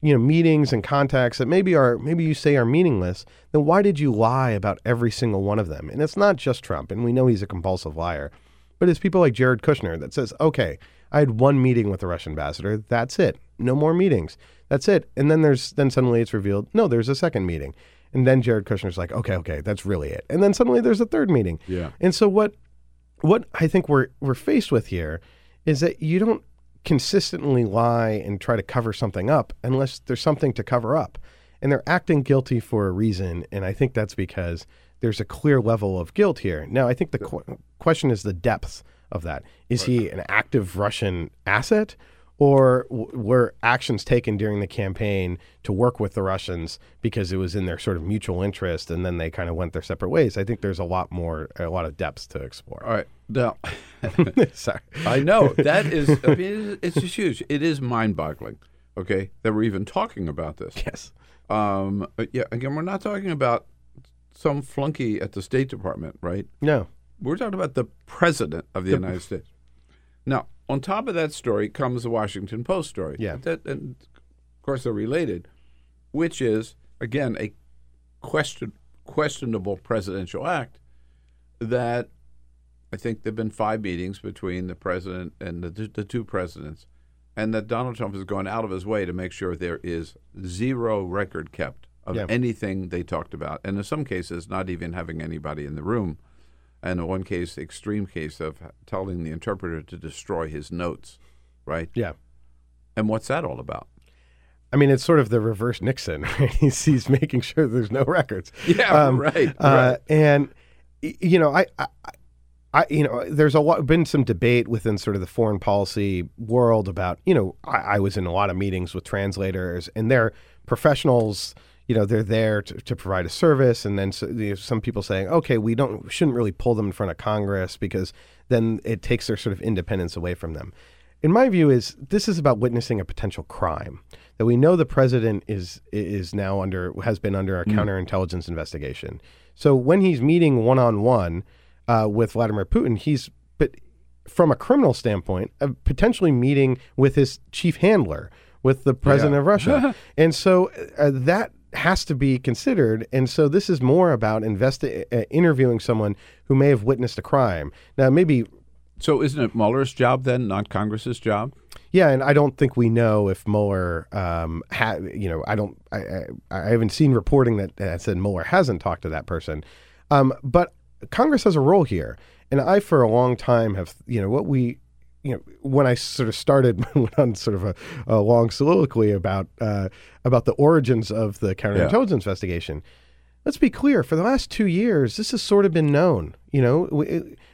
you know meetings and contacts that maybe are maybe you say are meaningless, then why did you lie about every single one of them? And it's not just Trump, and we know he's a compulsive liar, but it's people like Jared Kushner that says, okay, I had one meeting with the Russian ambassador, that's it, no more meetings, that's it. And then there's then suddenly it's revealed, no, there's a second meeting, and then Jared Kushner's like, okay, okay, that's really it. And then suddenly there's a third meeting. Yeah. And so what what I think we're we're faced with here is that you don't consistently lie and try to cover something up unless there's something to cover up. And they're acting guilty for a reason, and I think that's because there's a clear level of guilt here. Now, I think the qu- question is the depth of that. Is he an active Russian asset? Or w- were actions taken during the campaign to work with the Russians because it was in their sort of mutual interest, and then they kind of went their separate ways? I think there's a lot more, a lot of depths to explore. All right. Now, Sorry. I know that is. I mean, it's just huge. It is mind-boggling. Okay, that we're even talking about this. Yes. Um. but Yeah. Again, we're not talking about some flunky at the State Department, right? No. We're talking about the president of the The- United States. Now, on top of that story comes the Washington Post story. Yeah. That, and of course, they're related, which is again a question questionable presidential act that I think there've been five meetings between the president and the, the two presidents, and that Donald Trump has gone out of his way to make sure there is zero record kept of Yeah. anything they talked about, and in some cases, not even having anybody in the room. And in one case, extreme case of telling the interpreter to destroy his notes, right? Yeah. And what's that all about? I mean, it's sort of the reverse Nixon. Right? He's, he's making sure there's no records. Yeah, right, Uh, right. And you know, I, I, I, you know, there's a lot been some debate within sort of the foreign policy world about, you know, I, I was in a lot of meetings with translators, and they're professionals. You know, they're there to, to provide a service, and then so, you know, some people saying, okay, we don't shouldn't really pull them in front of Congress because then it takes their sort of independence away from them. In my view, is this is about witnessing a potential crime that we know the president is is now under has been under a Mm. counterintelligence investigation. So when he's meeting one on one with Vladimir Putin, he's but from a criminal standpoint, uh, potentially meeting with his chief handler, with the president Yeah. of Russia, and so uh, that has to be considered. And so this is more about investi- uh, interviewing someone who may have witnessed a crime. Now, maybe So isn't it Mueller's job then, not Congress's job? yeah, and I don't think we know if Mueller, um, ha- you know, I don't, I, I, I haven't seen reporting that, that said Mueller hasn't talked to that person. Um, but Congress has a role here, and I, for a long time, have, you know, what we, you know, when I sort of started went on sort of a, a long soliloquy about uh, about the origins of the counterintelligence investigation. Let's be clear. For the last two years, this has sort of been known. You know,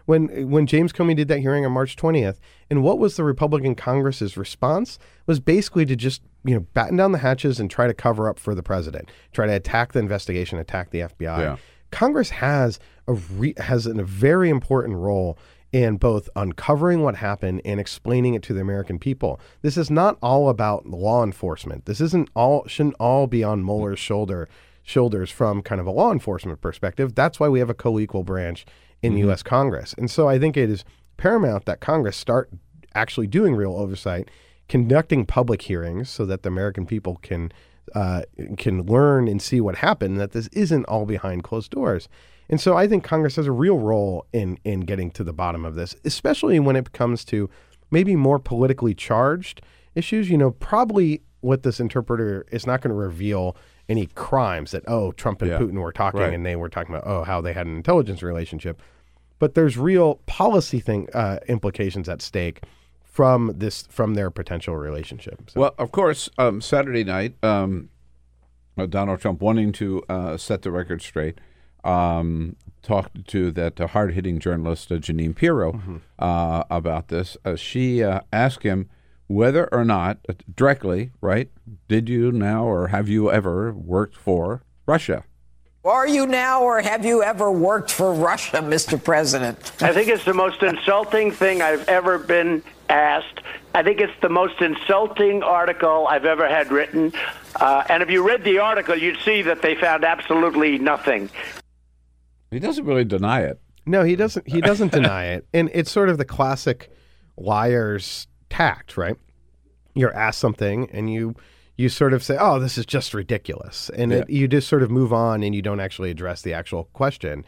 when when James Comey did that hearing on March twentieth, and what was the Republican Congress's response? Was basically to just you know batten down the hatches and try to cover up for the president, try to attack the investigation, attack the FBI. Yeah. Congress has a re- has an, a very important role in both uncovering what happened and explaining it to the American people. This is not all about law enforcement. This isn't all shouldn't all be on Mueller's shoulder shoulders from kind of a law enforcement perspective. That's why we have a co-equal branch in mm-hmm. the U.S. Congress, and so I think it is paramount that Congress start actually doing real oversight, conducting public hearings so that the American people can uh, can learn and see what happened. That this isn't all behind closed doors. And so I think Congress has a real role in in getting to the bottom of this, especially when it comes to maybe more politically charged issues. You know, probably what this interpreter is not going to reveal any crimes that oh Trump and Yeah. Putin were talking Right. and they were talking about oh how they had an intelligence relationship, but there's real policy thing uh, implications at stake from this from their potential relationship. So- Well, of course, um, Saturday night, um, uh, Donald Trump wanting to uh, set the record straight, um, talked to that uh, hard-hitting journalist uh, Jeanine Pirro Mm-hmm. uh, about this. Uh, she uh, asked him whether or not, uh, directly, right? Did you now or have you ever worked for Russia? Are you now or have you ever worked for Russia, Mr. President? I think it's the most insulting thing I've ever been asked. I think it's the most insulting article I've ever had written. Uh, and if you read the article, you'd see that they found absolutely nothing. He doesn't really deny it. No, he doesn't. He doesn't deny it, and it's sort of the classic liar's tact, right? You're asked something, and you you sort of say, "Oh, this is just ridiculous," and it, you just sort of move on, and you don't actually address the actual question.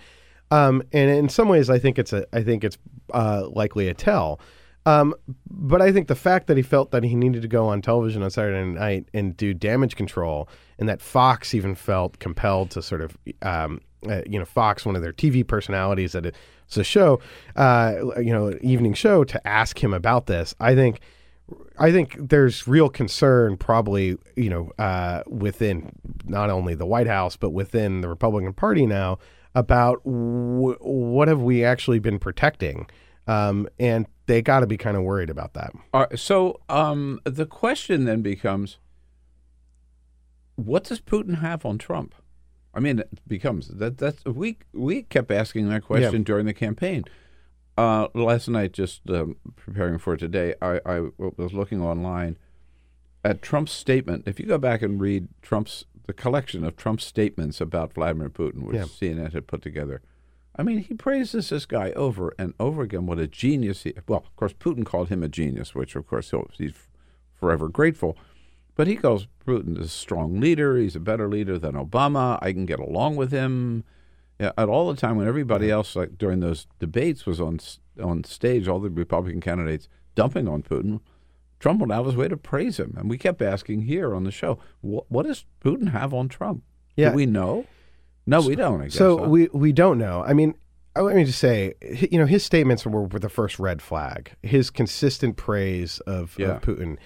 Um, and in some ways, I think it's a I think it's uh, likely a tell. Um, but I think the fact that he felt that he needed to go on television on Saturday night and do damage control, and that Fox even felt compelled to sort of, um, uh, you know, Fox, one of their TV personalities at it's a show, uh, you know, evening show, to ask him about this. I think, I think there's real concern, probably, you know, uh, within not only the White House but within the Republican Party now about w- what have we actually been protecting. Um, and they got to be kind of worried about that. Right, so um, the question then becomes, what does Putin have on Trump? I mean, it becomes that. That's we we kept asking that question Yeah. during the campaign. Uh, last night, just um, preparing for today, I, I was looking online at Trump's statement. If you go back and read Trump's the collection of Trump's statements about Vladimir Putin, which Yeah. CNN had put together, I mean, he praises this guy over and over again. What a genius he! Well, of course, Putin called him a genius, which of course he'll, he's forever grateful. But he calls Putin a strong leader. He's a better leader than Obama. I can get along with him. Yeah, at all the time when everybody else, like during those debates, was on on stage, all the Republican candidates dumping on Putin. Trump went out of his way to praise him, and we kept asking here on the show, what, what does Putin have on Trump? Yeah. Do we know? No, we don't. I guess, So huh? we we don't know. I mean, I let me just say, you know, his statements were, were the first red flag. His consistent praise of, Yeah. of Putin,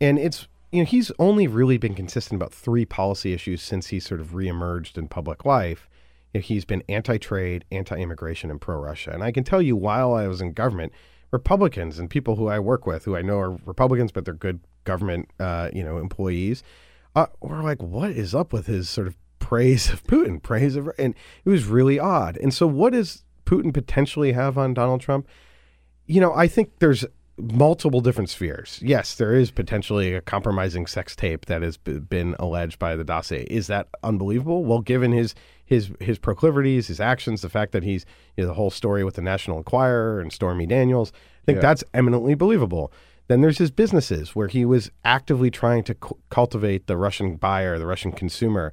and it's you know he's only really been consistent about three policy issues since he sort of reemerged in public life. You know, he's been anti-trade, anti-immigration, and pro-Russia. And I can tell you, while I was in government, Republicans and people who I work with, who I know are Republicans, but they're good government, uh, you know, employees, uh, were like, "What is up with his sort of praise of Putin, praise of," and it was really odd. And so, what does Putin potentially have on Donald Trump? You know, I think there's multiple different spheres. Yes, there is potentially a compromising sex tape that has b- been alleged by the dossier. Is that unbelievable? Well, given his his his proclivities, his actions, the fact that he's you know, the whole story with the National Enquirer and Stormy Daniels, I think Yeah. that's eminently believable. Then there's his businesses where he was actively trying to cu- cultivate the Russian buyer, the Russian consumer.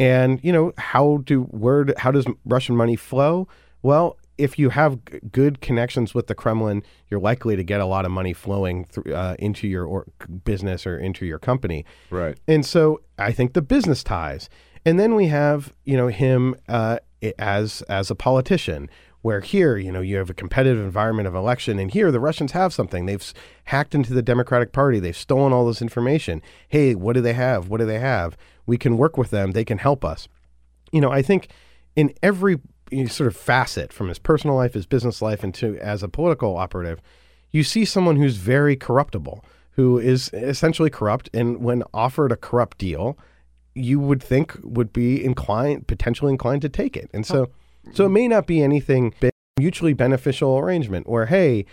And you know how do do- how does Russian money flow? Well, if you have g- good connections with the Kremlin, you're likely to get a lot of money flowing through, uh, into your or business or into your company. Right. And so I think the business ties, and then we have you know him uh, as as a politician. Where here, you know, you have a competitive environment of election, and here the Russians have something. They've s- hacked into the Democratic Party. They've stolen all this information. Hey, what do they have? What do they have? We can work with them. They can help us you know, I think in every sort of facet from his personal life, his business life, and to as a political operative, you see someone who's very corruptible, who is essentially corrupt, and when offered a corrupt deal, you would think would be inclined, potentially inclined to take it. And so, so it may not be anything mutually beneficial arrangement where, hey,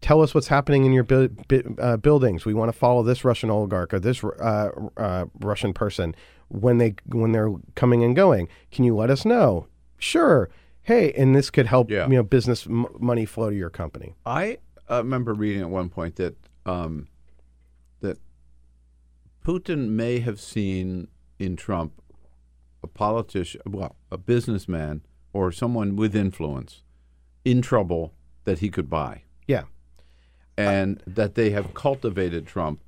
tell us what's happening in your bu- bu- uh, buildings. We want to follow this Russian oligarch or this uh, uh, Russian person when they when they're coming and going. Can you let us know? Sure. Hey, and this could help you know business m- money flow to your company. I uh, remember reading at one point that um, that Putin may have seen in Trump a politician, well, a businessman or someone with influence in trouble that he could buy, Yeah. and that they have cultivated Trump.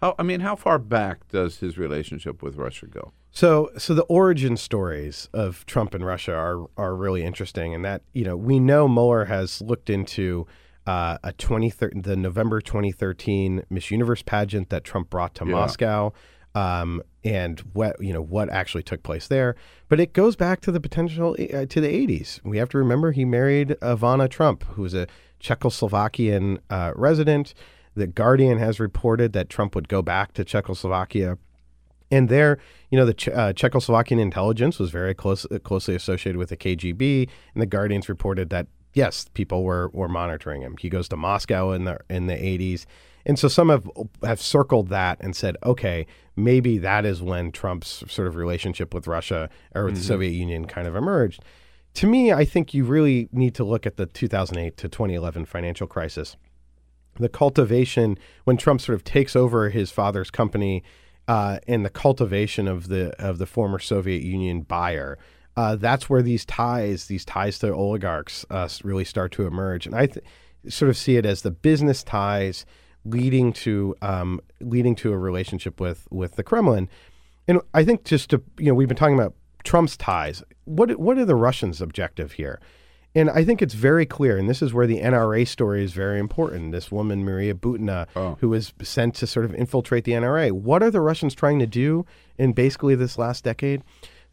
How I mean, how far back does his relationship with Russia go? So, so the origin stories of Trump and Russia are are really interesting, and that you know we know Mueller has looked into uh, a twenty the November twenty thirteen Miss Universe pageant that Trump brought to Yeah. Moscow, um, and what you know what actually took place there. But it goes back to the potential uh, to the eighties. We have to remember he married Ivana Trump, who was a Czechoslovakian uh, resident. The Guardian has reported that Trump would go back to Czechoslovakia and there, you know, the Ch- uh, Czechoslovakian intelligence was very close, uh, closely associated with the KGB, and the Guardians reported that yes, people were were monitoring him. He goes to Moscow in the in the 80s, and so some have have circled that and said, okay, maybe that is when Trump's sort of relationship with Russia or with the Mhm. Soviet Union kind of emerged. To me, I think you really need to look at the 2008 to 2011 financial crisis the cultivation when Trump sort of takes over his father's company uh, and the cultivation of the of the former Soviet Union buyer. Uh, that's where these ties, these ties to oligarchs, uh, really start to emerge, and I th- sort of see it as the business ties leading to um, leading to a relationship with with the Kremlin. And I think just to you know, we've been talking about Trump's ties. What what are the Russians' objective here? And I think it's very clear, and this is where the NRA story is very important. This woman, Maria Butina, oh. who was sent to sort of infiltrate the NRA. What are the Russians trying to do in basically this last decade?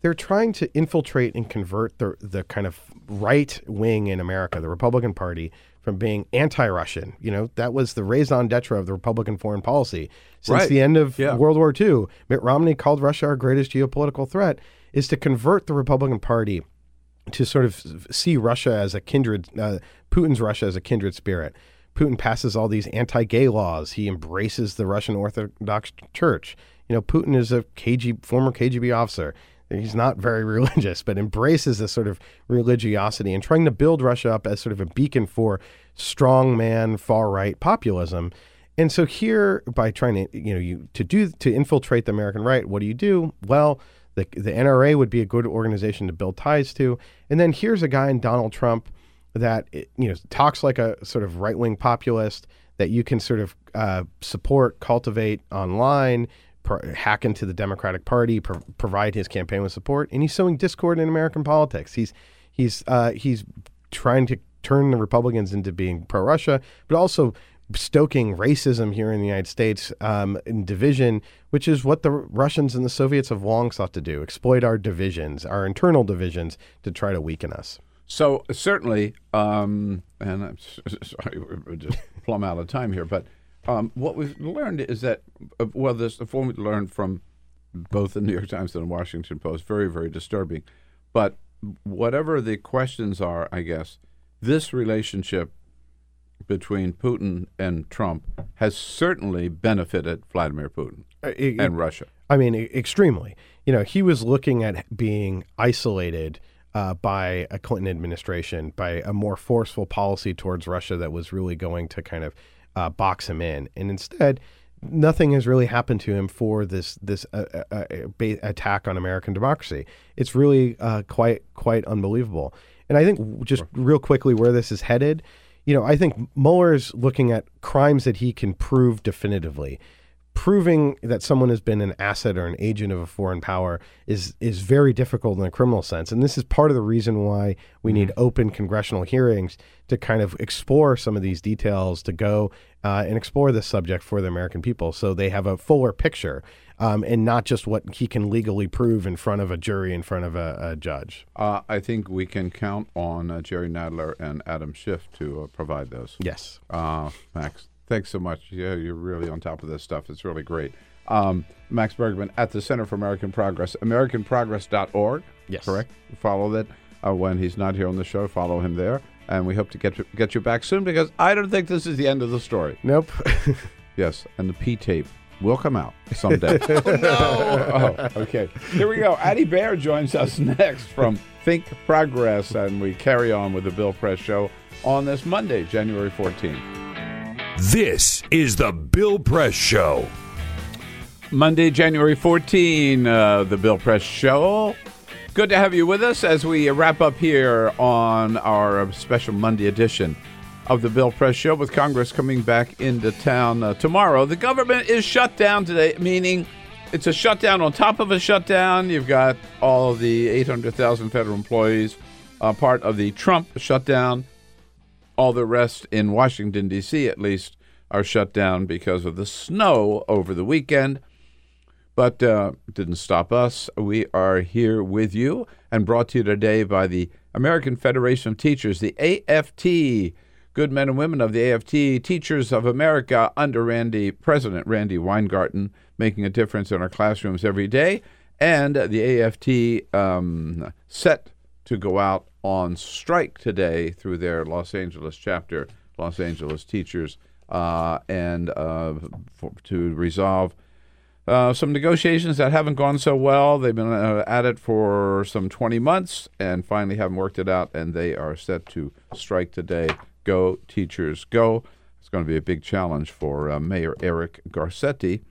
They're trying to infiltrate and convert the, the kind of right wing in America, the Republican Party, from being anti Russian. You know, that was the raison d'etre of the Republican foreign policy. Since Right. the end of Yeah. World War II, Mitt Romney called Russia our greatest geopolitical threat, is to convert the Republican Party to sort of see Russia as a kindred, uh, Putin's Russia as a kindred spirit. Putin passes all these anti-gay laws. He embraces the Russian Orthodox Church. You know, Putin is a KG, former KGB officer. He's not very religious, but embraces this sort of religiosity and trying to build Russia up as sort of a beacon for strongman far right populism. And so here, by trying to you know you to do to infiltrate the American right, what do you do? Well, the the NRA would be a good organization to build ties to. And then here's a guy in Donald Trump that you know talks like a sort of right wing populist that you can sort of uh, support, cultivate online, hack into the Democratic Party, pro- provide his campaign with support, and he's sowing discord in American politics. He's he's uh, he's trying to turn the Republicans into being pro Russia, but also stoking racism here in the United States um, in division, which is what the Russians and the Soviets have long sought to do exploit our divisions, our internal divisions, to try to weaken us. So certainly, um, and I'm sorry, we're just plumb out of time here, but um, what we've learned is that, uh, well, this the form we learned from both the New York Times and the Washington Post, very, very disturbing. But whatever the questions are, I guess, this relationship between Putin and Trump has certainly benefited Vladimir Putin Uh, it- and Russia. I mean, extremely. You know, he was looking at being isolated uh, by a Clinton administration, by a more forceful policy towards Russia that was really going to kind of uh, box him in. And instead, nothing has really happened to him for this this uh, uh, uh, attack on American democracy. It's really uh, quite quite unbelievable. And I think just real quickly where this is headed, you know, I think Mueller's looking at crimes that he can prove definitively proving that someone has been an asset or an agent of a foreign power is is very difficult in a criminal sense and this is part of the reason why we need open congressional hearings to kind of explore some of these details to go uh, and explore this subject for the american people so they have a fuller picture um, and not just what he can legally prove in front of a jury in front of a, a judge Uh, I think we can count on uh, Jerry Nadler and Adam Schiff to uh, provide those. Yes. Uh, Max, thanks so much. Yeah, you're really on top of this stuff. It's really great. Um, Max Bergmann at the Center for American Progress, AmericanProgress.org. Yes. Correct? Follow that. Uh, when he's not here on the show, follow him there. And we hope to get you, get you back soon because I don't think this is the end of the story. Nope. yes, and the P tape will come out someday. oh, no. Oh, okay. Here we go. Addy Baird joins us next from Think Progress, and we carry on with the Bill Press Show on this Monday, January 14th. This is the Bill Press Show. Monday, January 14, uh, the Bill Press Show. Good to have you with us as we wrap up here on our special Monday edition of the Bill Press Show with Congress coming back into town uh, tomorrow. The government is shut down today, meaning it's a shutdown on top of a shutdown. You've got all the 800,000 federal employees, uh, part of the Trump shutdown. All the rest in Washington, D.C., at least, are shut down because of the snow over the weekend. But uh, didn't stop us. We are here with you and brought to you today by the American Federation of Teachers, the AFT. Good men and women of the AFT, Teachers of America, under Randi President Randi Weingarten, making a difference in our classrooms every day, and the AFT um, set to go out on strike today through their Los Angeles chapter, Los Angeles teachers, uh, and uh, for, to resolve uh, some negotiations that haven't gone so well. They've been uh, at it for some 20 months and finally haven't worked it out, and they are set to strike today. Go, teachers, go. It's going to be a big challenge for uh, Mayor Eric Garcetti,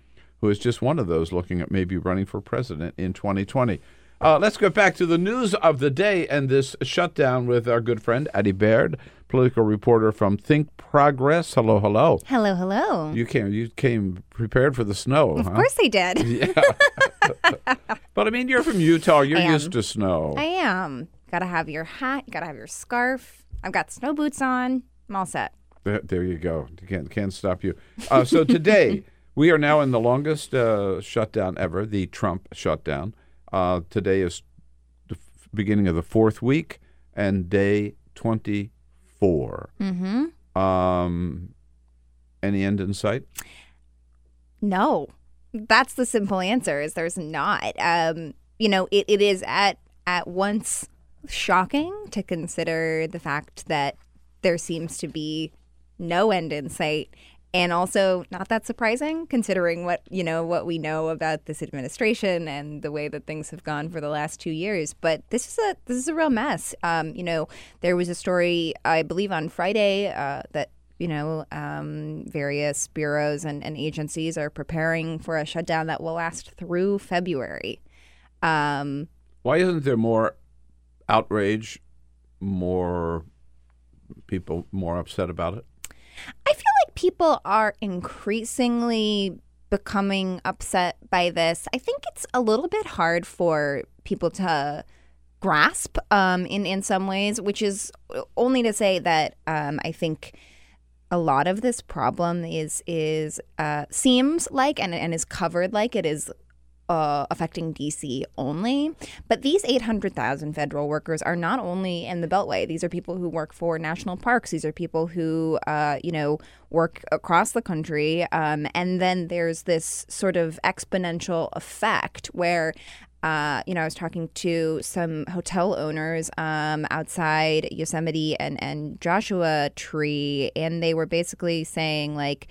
who is just one of those looking at maybe running for president in 2020. Uh, let's go back to the news of the day and this shutdown with our good friend Addy Baird, political reporter from Think Progress. Hello, hello. Hello, hello. You came. You came prepared for the snow. Of huh? course I did. Yeah. but I mean, you're from Utah. You're used to snow. I am. Gotta have your hat. Gotta have your scarf. I've got snow boots on. I'm all set. There, there you go. Can't can't stop you. Uh, so today we are now in the longest uh, shutdown ever, the Trump shutdown. Uh, today is the beginning of the fourth week and day twenty four. Mm-hmm. Um, any end in sight? No, that's the simple answer. Is there's not. Um, you know, it, it is at at once shocking to consider the fact that there seems to be no end in sight and also not that surprising considering what you know what we know about this administration and the way that things have gone for the last two years. But this is a this is a real mess. Um, you know there was a story i believe on friday uh, that you know um, various bureaus and, and agencies are preparing for a shutdown that will last through february. Um, Why isn't there more outrage, more people more upset about it? I feel people are increasingly becoming upset by this. I think it's a little bit hard for people to grasp um, in in some ways, which is only to say that um, I think a lot of this problem is is uh, seems like and and is covered like it is uh, affecting DC only. But these 800,000 federal workers are not only in the Beltway. These are people who work for national parks. These are people who, uh, you know, work across the country. Um, and then there's this sort of exponential effect where uh, you know, I was talking to some hotel owners um, outside Yosemite and, and Joshua Tree, and they were basically saying, like,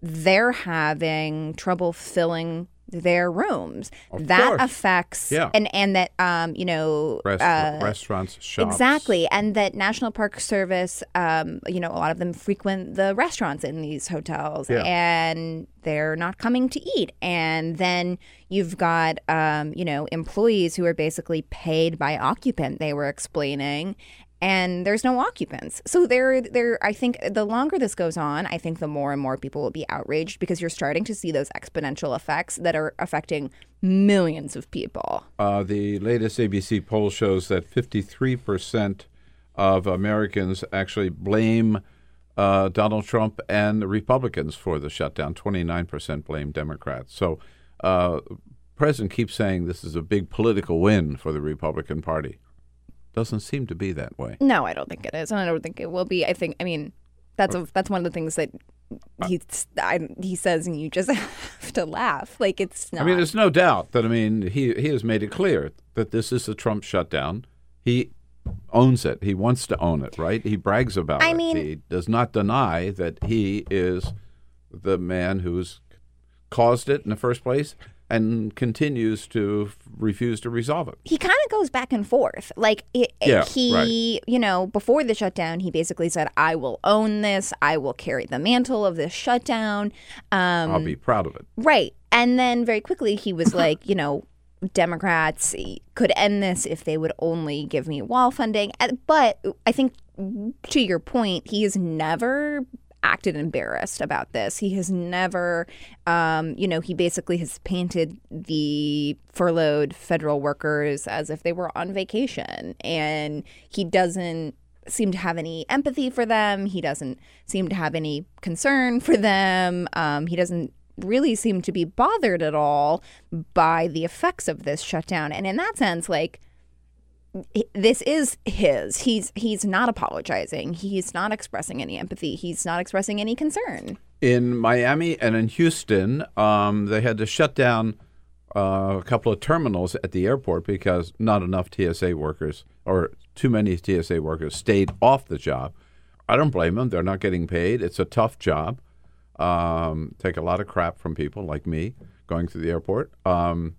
they're having trouble filling their rooms. Of that course. affects Yeah. and and that um you know Rest- uh, restaurants, shops. exactly, and that National Park Service um you know a lot of them frequent the restaurants in these hotels Yeah. and they're not coming to eat and then you've got um you know employees who are basically paid by occupant they were explaining and there's no occupants. So there there I think the longer this goes on, I think the more and more people will be outraged because you're starting to see those exponential effects that are affecting millions of people. Uh, the latest ABC poll shows that 53% of Americans actually blame uh, Donald Trump and the Republicans for the shutdown. 29% blame Democrats. So, uh, President keeps saying this is a big political win for the Republican Party. Doesn't seem to be that way. No, I don't think it is, and I don't think it will be. I think I mean that's a that's one of the things that he I, he says, and you just have to laugh. Like it's not. I mean, there's no doubt that I mean he he has made it clear that this is a Trump shutdown. He owns it. He wants to own it, right? He brags about I it. mean- he does not deny that he is the man who's caused it in the first place and continues to refuse to resolve it. he kind of goes back and forth. Like it, Yeah, he, you know, before the shutdown, he basically said, "I will own this. I will carry the mantle of this shutdown." Um, I'll be proud of it. Right. And then very quickly he was like, you know, Democrats could end this if they would only give me wall funding. But I think to your point, he has never acted embarrassed about this. He has never, um, you know, he basically has painted the furloughed federal workers as if they were on vacation. And he doesn't seem to have any empathy for them. He doesn't seem to have any concern for them. Um, he doesn't really seem to be bothered at all by the effects of this shutdown. And in that sense, like this is his. He's he's not apologizing. He's not expressing any empathy. He's not expressing any concern. In Miami and in Houston, um, they had to shut down uh, a couple of terminals at the airport because not enough TSA workers or too many TSA workers stayed off the job. I don't blame them. They're not getting paid. It's a tough job. Um, take a lot of crap from people like me going through the airport, um,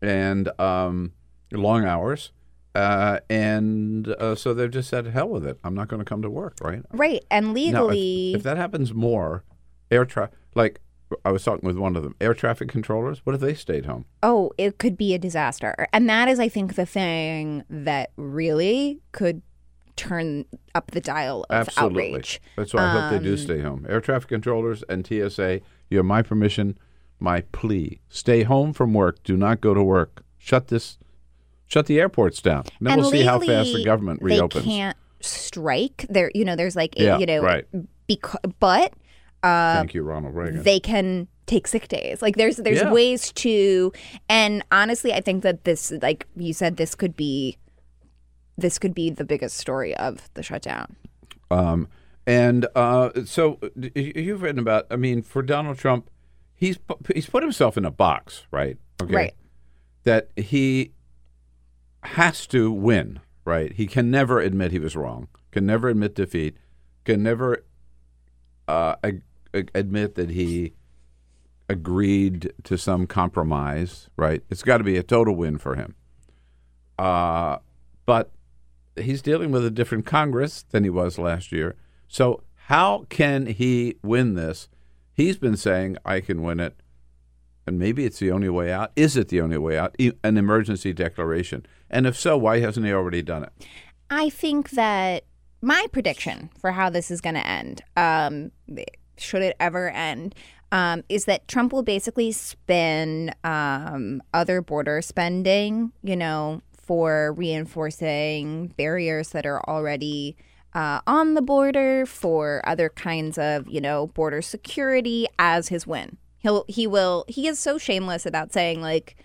and um, long hours. Uh, and uh, so they've just said, "Hell with it. I'm not going to come to work." Right? Right. And Now, if- legally if, that happens more, air traffic, like I was talking with one of them, air traffic controllers. What if they stayed home? oh, it could be a disaster. And that is, I think, the thing that really could turn up the dial of Absolutely. outrage. That's why I hope they do Um, stay home. Air traffic controllers and TSA. You have my permission, my plea. Stay home from work. Do not go to work. Shut this. Shut the airports down. And then and we'll see how fast the government they reopens. can't strike. There, you know, there's like, Yeah, you know, right. Because, but uh, Thank you, Ronald Reagan. they can take sick days. Like there's there's Yeah. ways to, and honestly, I think that this, like you said, this could be, this could be the biggest story of the shutdown. Um, and uh, so you've written about. I mean, for Donald Trump, he's he's put himself in a box, right? Okay. Right. That he has to win, right? He can never admit he was wrong. Can never admit defeat. Can never uh, ag- ag- admit that he agreed to some compromise, right? It's got to be a total win for him. Uh, but he's dealing with a different Congress than he was last year. So how can he win this? He's been saying, I can win it. And maybe it's the only way out. Is it the only way out? An emergency declaration. And if so, why hasn't he already done it? I think that my prediction for how this is going to end, um, should it ever end, um, is that Trump will basically spend um, other border spending, you know, for reinforcing barriers that are already uh, on the border, for other kinds of, you know, border security as his win. He'll he will he is so shameless about saying like,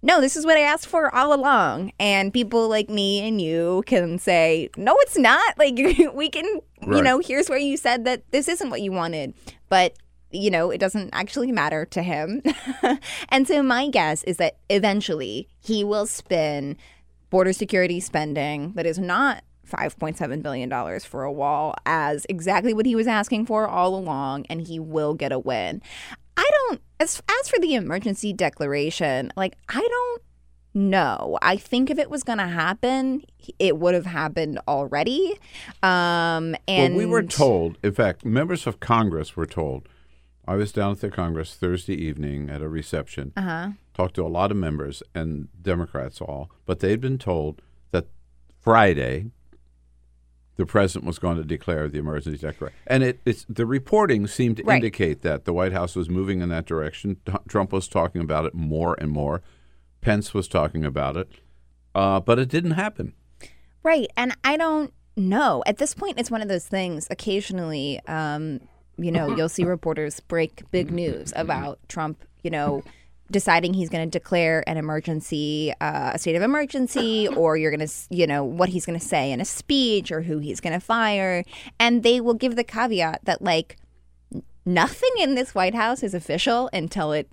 no, this is what I asked for all along, and people like me and you can say, no, it's not. Like we can, you know, here's where you said that this isn't what you wanted, but you know, it doesn't actually matter to him. and so my guess is that eventually he will spin border security spending that is not $5.7 billion for a wall as exactly what he was asking for all along, and he will get a win. I don't, as, as for the emergency declaration, like, I don't know. I think if it was going to happen, it would have happened already. Um, and well, we were told, in fact, members of Congress were told. I was down at the Congress Thursday evening at a reception, Uh-huh. talked to a lot of members and Democrats all, but they'd been told that Friday the president was going to declare the emergency declaration. And it, it's the reporting seemed to Right. indicate that the White House was moving in that direction. T- Trump was talking about it more and more. Pence was talking about it, uh, but it didn't happen. Right. And I don't know. At this point, it's one of those things. Occasionally, um, you know, you'll see reporters break big news about Trump, you know, deciding he's going to declare an emergency, uh, a state of emergency, or you're going to, you know, what he's going to say in a speech or who he's going to fire. And they will give the caveat that, like, nothing in this White House is official until it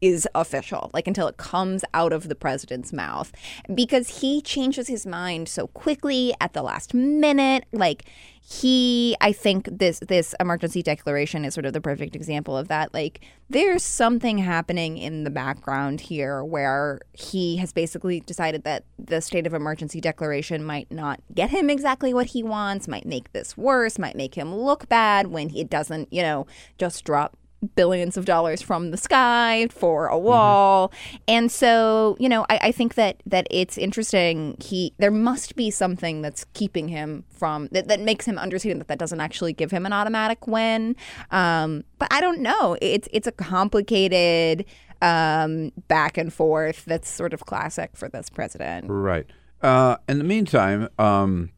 is official, like until it comes out of the president's mouth, because he changes his mind so quickly at the last minute. Like he, I think this this emergency declaration is sort of the perfect example of that. Like there's something happening in the background here where he has basically decided that the state of emergency declaration might not get him exactly what he wants, might make this worse, might make him look bad when he doesn't, you know, just drop billions of dollars from the sky for a wall. And so, you know, I, I think that that it's interesting. He there must be something that's keeping him from that, that makes him understand that that doesn't actually give him an automatic win. Um, but I don't know. It's it's a complicated um, back and forth that's sort of classic for this president. Right. Uh, in the meantime, um,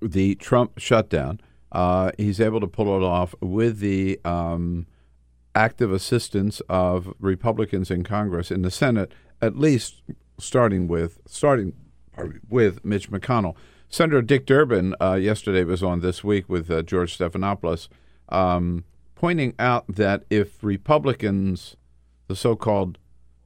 the Trump shutdown, uh, he's able to pull it off with the um, active assistance of Republicans in Congress in the Senate, at least starting with starting with Mitch McConnell. Senator Dick Durbin uh, yesterday was on this week with uh, George Stephanopoulos, um, pointing out that if Republicans, the so-called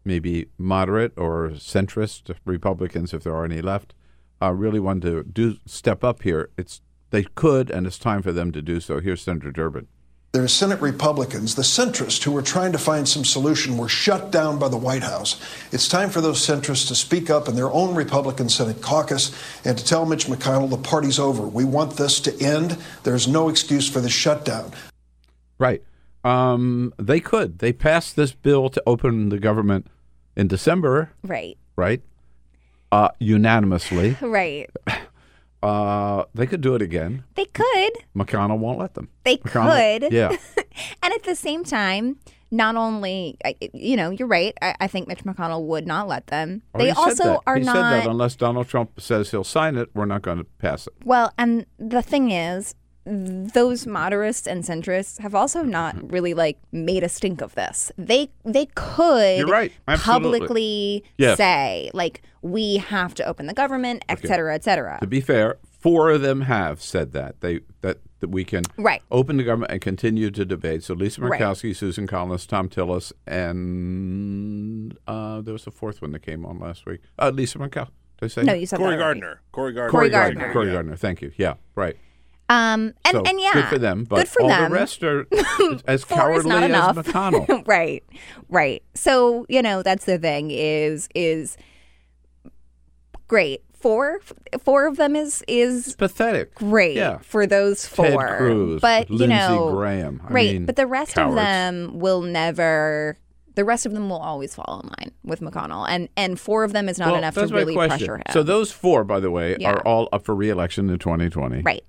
maybe moderate or centrist Republicans, if there are any left, uh, really want to do step up here, it's they could, and it's time for them to do so. Here's Senator Durbin. There are Senate Republicans, the centrists who were trying to find some solution were shut down by the White House. It's time for those centrists to speak up in their own Republican Senate caucus and to tell Mitch McConnell the party's over. We want this to end. There's no excuse for the shutdown. Right. Um, they could. They passed this bill to open the government in December, Right. right? Uh, unanimously. Right. Uh, they could do it again. They could. McConnell won't let them. They McConnell- could. Yeah. And at the same time, not only, you know, you're right. I, I think Mitch McConnell would not let them. Oh, they also are he not. said that unless Donald Trump says he'll sign it, we're not going to pass it. Well, and the thing is, those moderates and centrists have also not really like made a stink of this. They they could You're right. Absolutely. publicly Yes. say like we have to open the government, et Okay. cetera, et cetera. To be fair, four of them have said that they that that we can Right. open the government and continue to debate. So Lisa Right. Murkowski, Susan Collins, Thom Tillis, and uh, there was a fourth one that came on last week. Uh, Lisa Murkowski. Did I say No, you said Cory that already. Gardner. Cory Gardner. Cory Gardner. Cory Gardner. Thank you. Yeah. Right. Um, and so and yeah, good for them. But good for all them. the rest are as cowardly as enough. McConnell. right, right. So you know that's the thing is is great. Four four of them is is pathetic. Great Yeah. for those four. Ted Cruz, but you know, Graham. I right? mean, but the rest cowards. of them will never. The rest of them will always fall in line with McConnell, and and four of them is not Well, enough to really question. pressure him. So those four, by the way, Yeah. are all up for re-election in 2020. Right.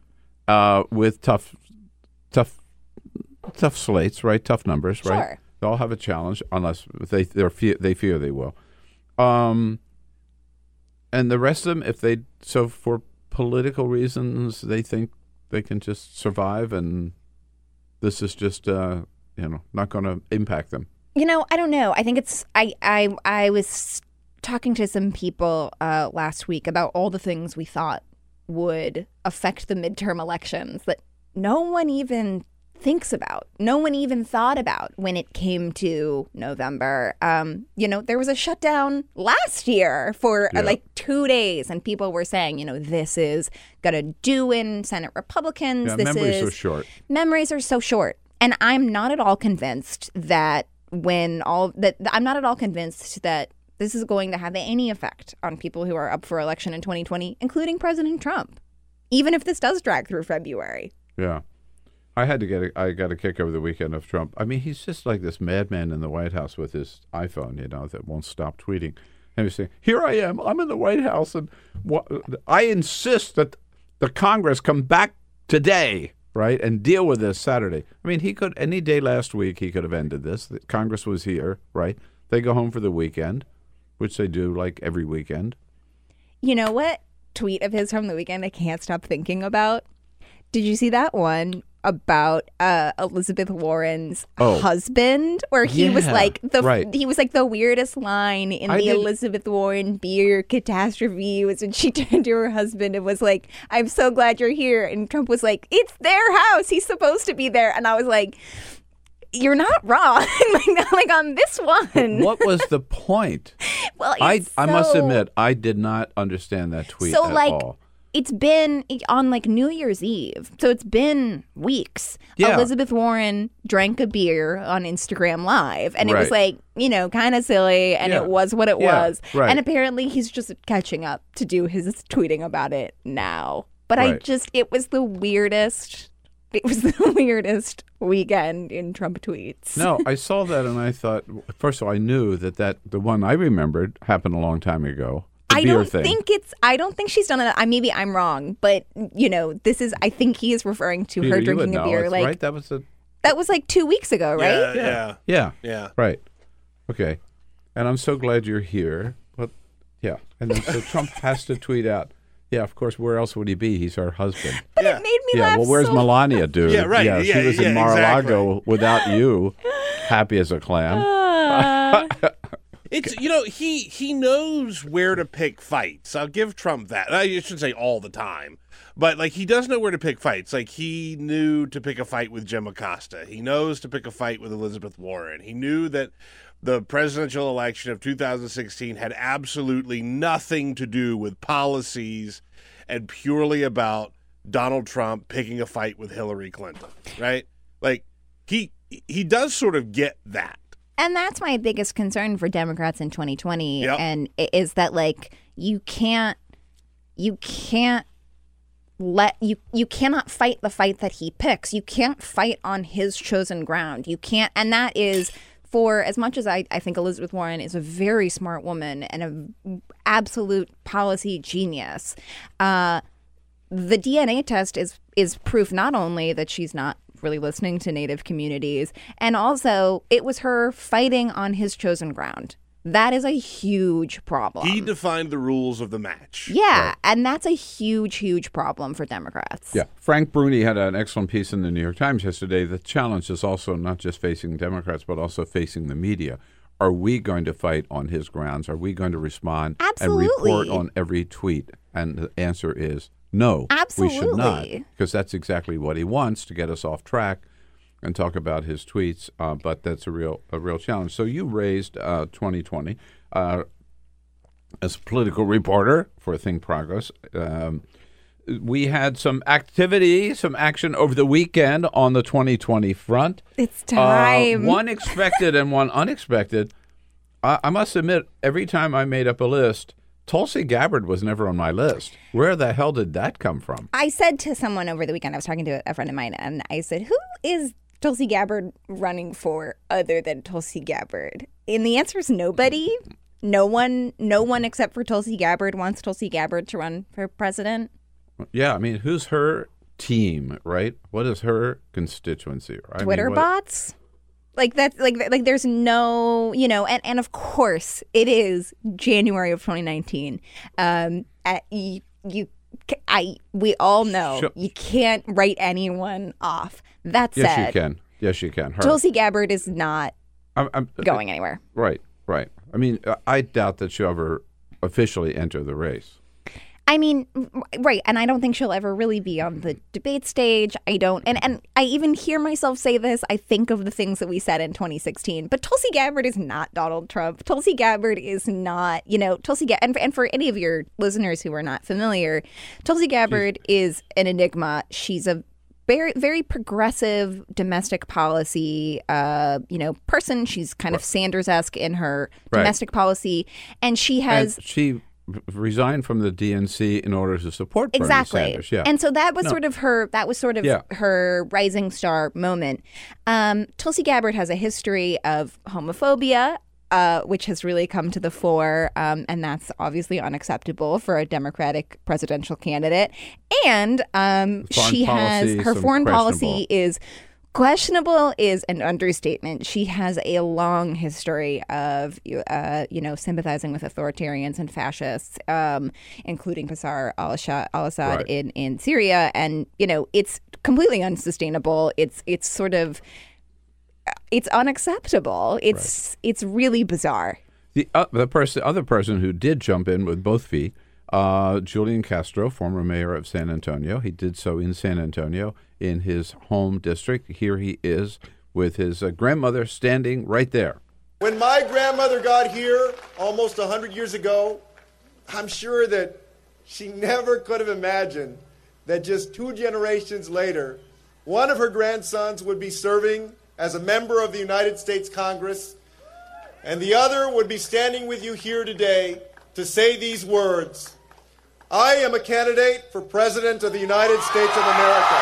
Uh, with tough, tough, tough slates, right? Tough numbers, right? Sure. They all have a challenge, unless they they're fe- they fear they will. Um, and the rest of them, if they so for political reasons they think they can just survive, and this is just uh, you know not going to impact them. You know, I don't know. I think it's I I I was talking to some people uh, last week about all the things we thought would affect the midterm elections that no one even thinks about. No one even thought about when it came to November. Um, you know, there was a shutdown last year for uh, Yeah. like two days, and people were saying, you know, this is gonna do in Senate Republicans. Yeah, this memories is are short. memories are so short and i'm not at all convinced that when all that i'm not at all convinced that this is going to have any effect on people who are up for election in 2020 including president trump even if this does drag through february Yeah. I had to get a, I got a kick over the weekend of Trump. I mean, he's just like this madman in the White House with his iPhone, you know, that won't stop tweeting. And he's saying, "Here I am. I'm in the White House, and wha- I insist that the Congress come back today, right, and deal with this Saturday." I mean, he could any day last week he could have ended this. The Congress was here, right? They go home for the weekend, which they do like every weekend. you know what tweet of his from the weekend i can't stop thinking about did you see that one about uh, Elizabeth Warren's Oh. husband, where he was like the right. he was like the weirdest line in I the did- Elizabeth Warren beer catastrophe was when she turned to her husband and was like, "I'm so glad you're here," and Trump was like, "It's their house. He's supposed to be there," and I was like. You're not wrong, like, like on this one. What was the point? Well, I it's I must admit I did not understand that tweet so at like all. it's been on like New Year's Eve, so it's been weeks. Yeah. Elizabeth Warren drank a beer on Instagram Live, and it was like you know kind of silly, and Yeah. it was what it Yeah, was. right. And apparently, he's just catching up to do his tweeting about it now. But I just it was the weirdest. It was the weirdest weekend in Trump tweets. No, I saw that and I thought first of all I knew that that the one I remembered happened a long time ago. I don't thing. think it's. I don't think she's done it. I maybe I'm wrong, but you know, this is. I think he is referring to Peter, her drinking a beer. It's Like right, that was a that was like two weeks ago, right? Yeah, yeah, Yeah. right. Okay, and I'm so glad you're here. But yeah, and then so Trump has to tweet out. Yeah, of course. Where else would he be? He's her husband. But it made me yeah. laugh. Well, where's so Melania, dude? Yeah, right. Yeah, Yeah, she was yeah, in Mar-a-Lago without you, happy as a clam. It's you know he he knows where to pick fights. I'll give Trump that. I shouldn't say all the time, but like he does know where to pick fights. Like he knew to pick a fight with Jim Acosta. He knows to pick a fight with Elizabeth Warren. He knew that the presidential election of 2016 had absolutely nothing to do with policies and purely about Donald Trump picking a fight with Hillary Clinton. Right? Like he he does sort of get that. And that's my biggest concern for Democrats in 2020 Yep. and is that like you can't you can't let you you cannot fight the fight that he picks. You can't fight on his chosen ground. You can't and that is for as much as I, I think Elizabeth Warren is a very smart woman and an absolute policy genius, uh, the DNA test is is proof not only that she's not really listening to native communities and also it was her fighting on his chosen ground. That is a huge problem. He defined the rules of the match. yeah, and that's a huge huge problem for Democrats. Yeah. Frank Bruni had an excellent piece in the New York Times yesterday. The challenge is also not just facing Democrats, but also facing the media. Are we going to fight on his grounds? Are we going to respond and report on every tweet? And the answer is no. Absolutely. We should not. Because that's exactly what he wants to get us off track and talk about his tweets. Uh, but that's a real a real challenge. So you raised uh, 2020 uh, as a political reporter for Think Progress. Um, we had some activity, some action over the weekend on the 2020 front. It's Uh, time. one expected and one unexpected. I, I must admit, every time I made up a list, Tulsi Gabbard was never on my list. Where the hell did that come from? I said to someone over the weekend, I was talking to a friend of mine, and I said, Who is Tulsi Gabbard running for other than Tulsi Gabbard? And the answer is nobody. No one, no one except for Tulsi Gabbard wants Tulsi Gabbard to run for president. Yeah, I mean, who's her team, right? What is her constituency? I mean, Twitter what- bots? Like that's like like there's no you know and and of course it is January of 2019. Um, at, you, you I we all know Sure. you can't write anyone off. That Yes, said, you can. Yes, you can. Her. Tulsi Gabbard is not I'm, I'm, uh, going anywhere. Right, right. I mean, I- I doubt that she'll ever officially enter the race. I mean, right, and I don't think she'll ever really be on the debate stage. I don't, and and I even hear myself say this. I think of the things that we said in 2016, but Tulsi Gabbard is not Donald Trump. Tulsi Gabbard is not, you know, Tulsi Gabbard. And, and for any of your listeners who are not familiar, Tulsi Gabbard is an enigma. She's a very very progressive domestic policy uh you know person she's kind of sanders-esque in her Right. domestic policy and she has and she resigned from the DNC in order to support Bernie exactly Sanders. Yeah, and so that was No. sort of her that was sort of Yeah. her rising star moment um, tulsi gabbard has a history of homophobia uh, which has really come to the fore, um, and that's obviously unacceptable for a Democratic presidential candidate. And um, she has her foreign policy is questionable is an understatement. She has a long history of, uh, you know, sympathizing with authoritarians and fascists, um, including Bashar al-Assad, al-Assad Right. in, in Syria, and you know, it's completely unsustainable. It's it's sort of it's unacceptable. It's it's really bizarre. the uh, the person, other person who did jump in with both feet, uh, Julian Castro, former mayor of San Antonio. He did so in San Antonio, in his home district. Here he is with his uh, grandmother standing right there. When my grandmother got here almost 100 years ago, I'm sure that she never could have imagined that just two generations later, one of her grandsons would be serving as a member of the United States Congress, and the other would be standing with you here today to say these words I am a candidate for President of the United States of America.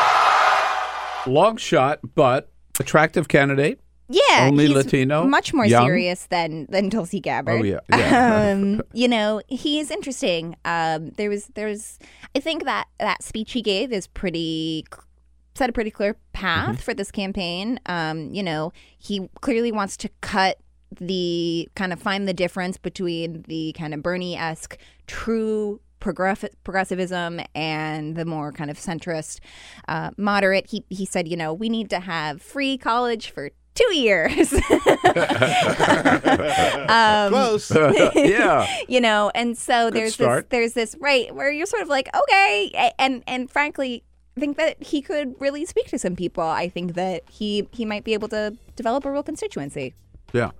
Long shot, but attractive candidate. Yeah, only he's Latino, much more young. serious than than Tulsi Gabbard. Oh, yeah, yeah. um, you know, he is interesting. Um, there was there was I think that that speech he gave is pretty set a pretty clear path Mm-hmm. for this campaign. Um, you know, he clearly wants to cut the kind of find the difference between the kind of Bernie esque true progressivism and the more kind of centrist uh, moderate. He he said, you know, we need to have free college for two years. um, Close. Yeah. you know, and so Good there's start. this there's this right where you're sort of like, okay, and and frankly. I think that he could really speak to some people. I think that he he might be able to develop a real constituency. Yeah.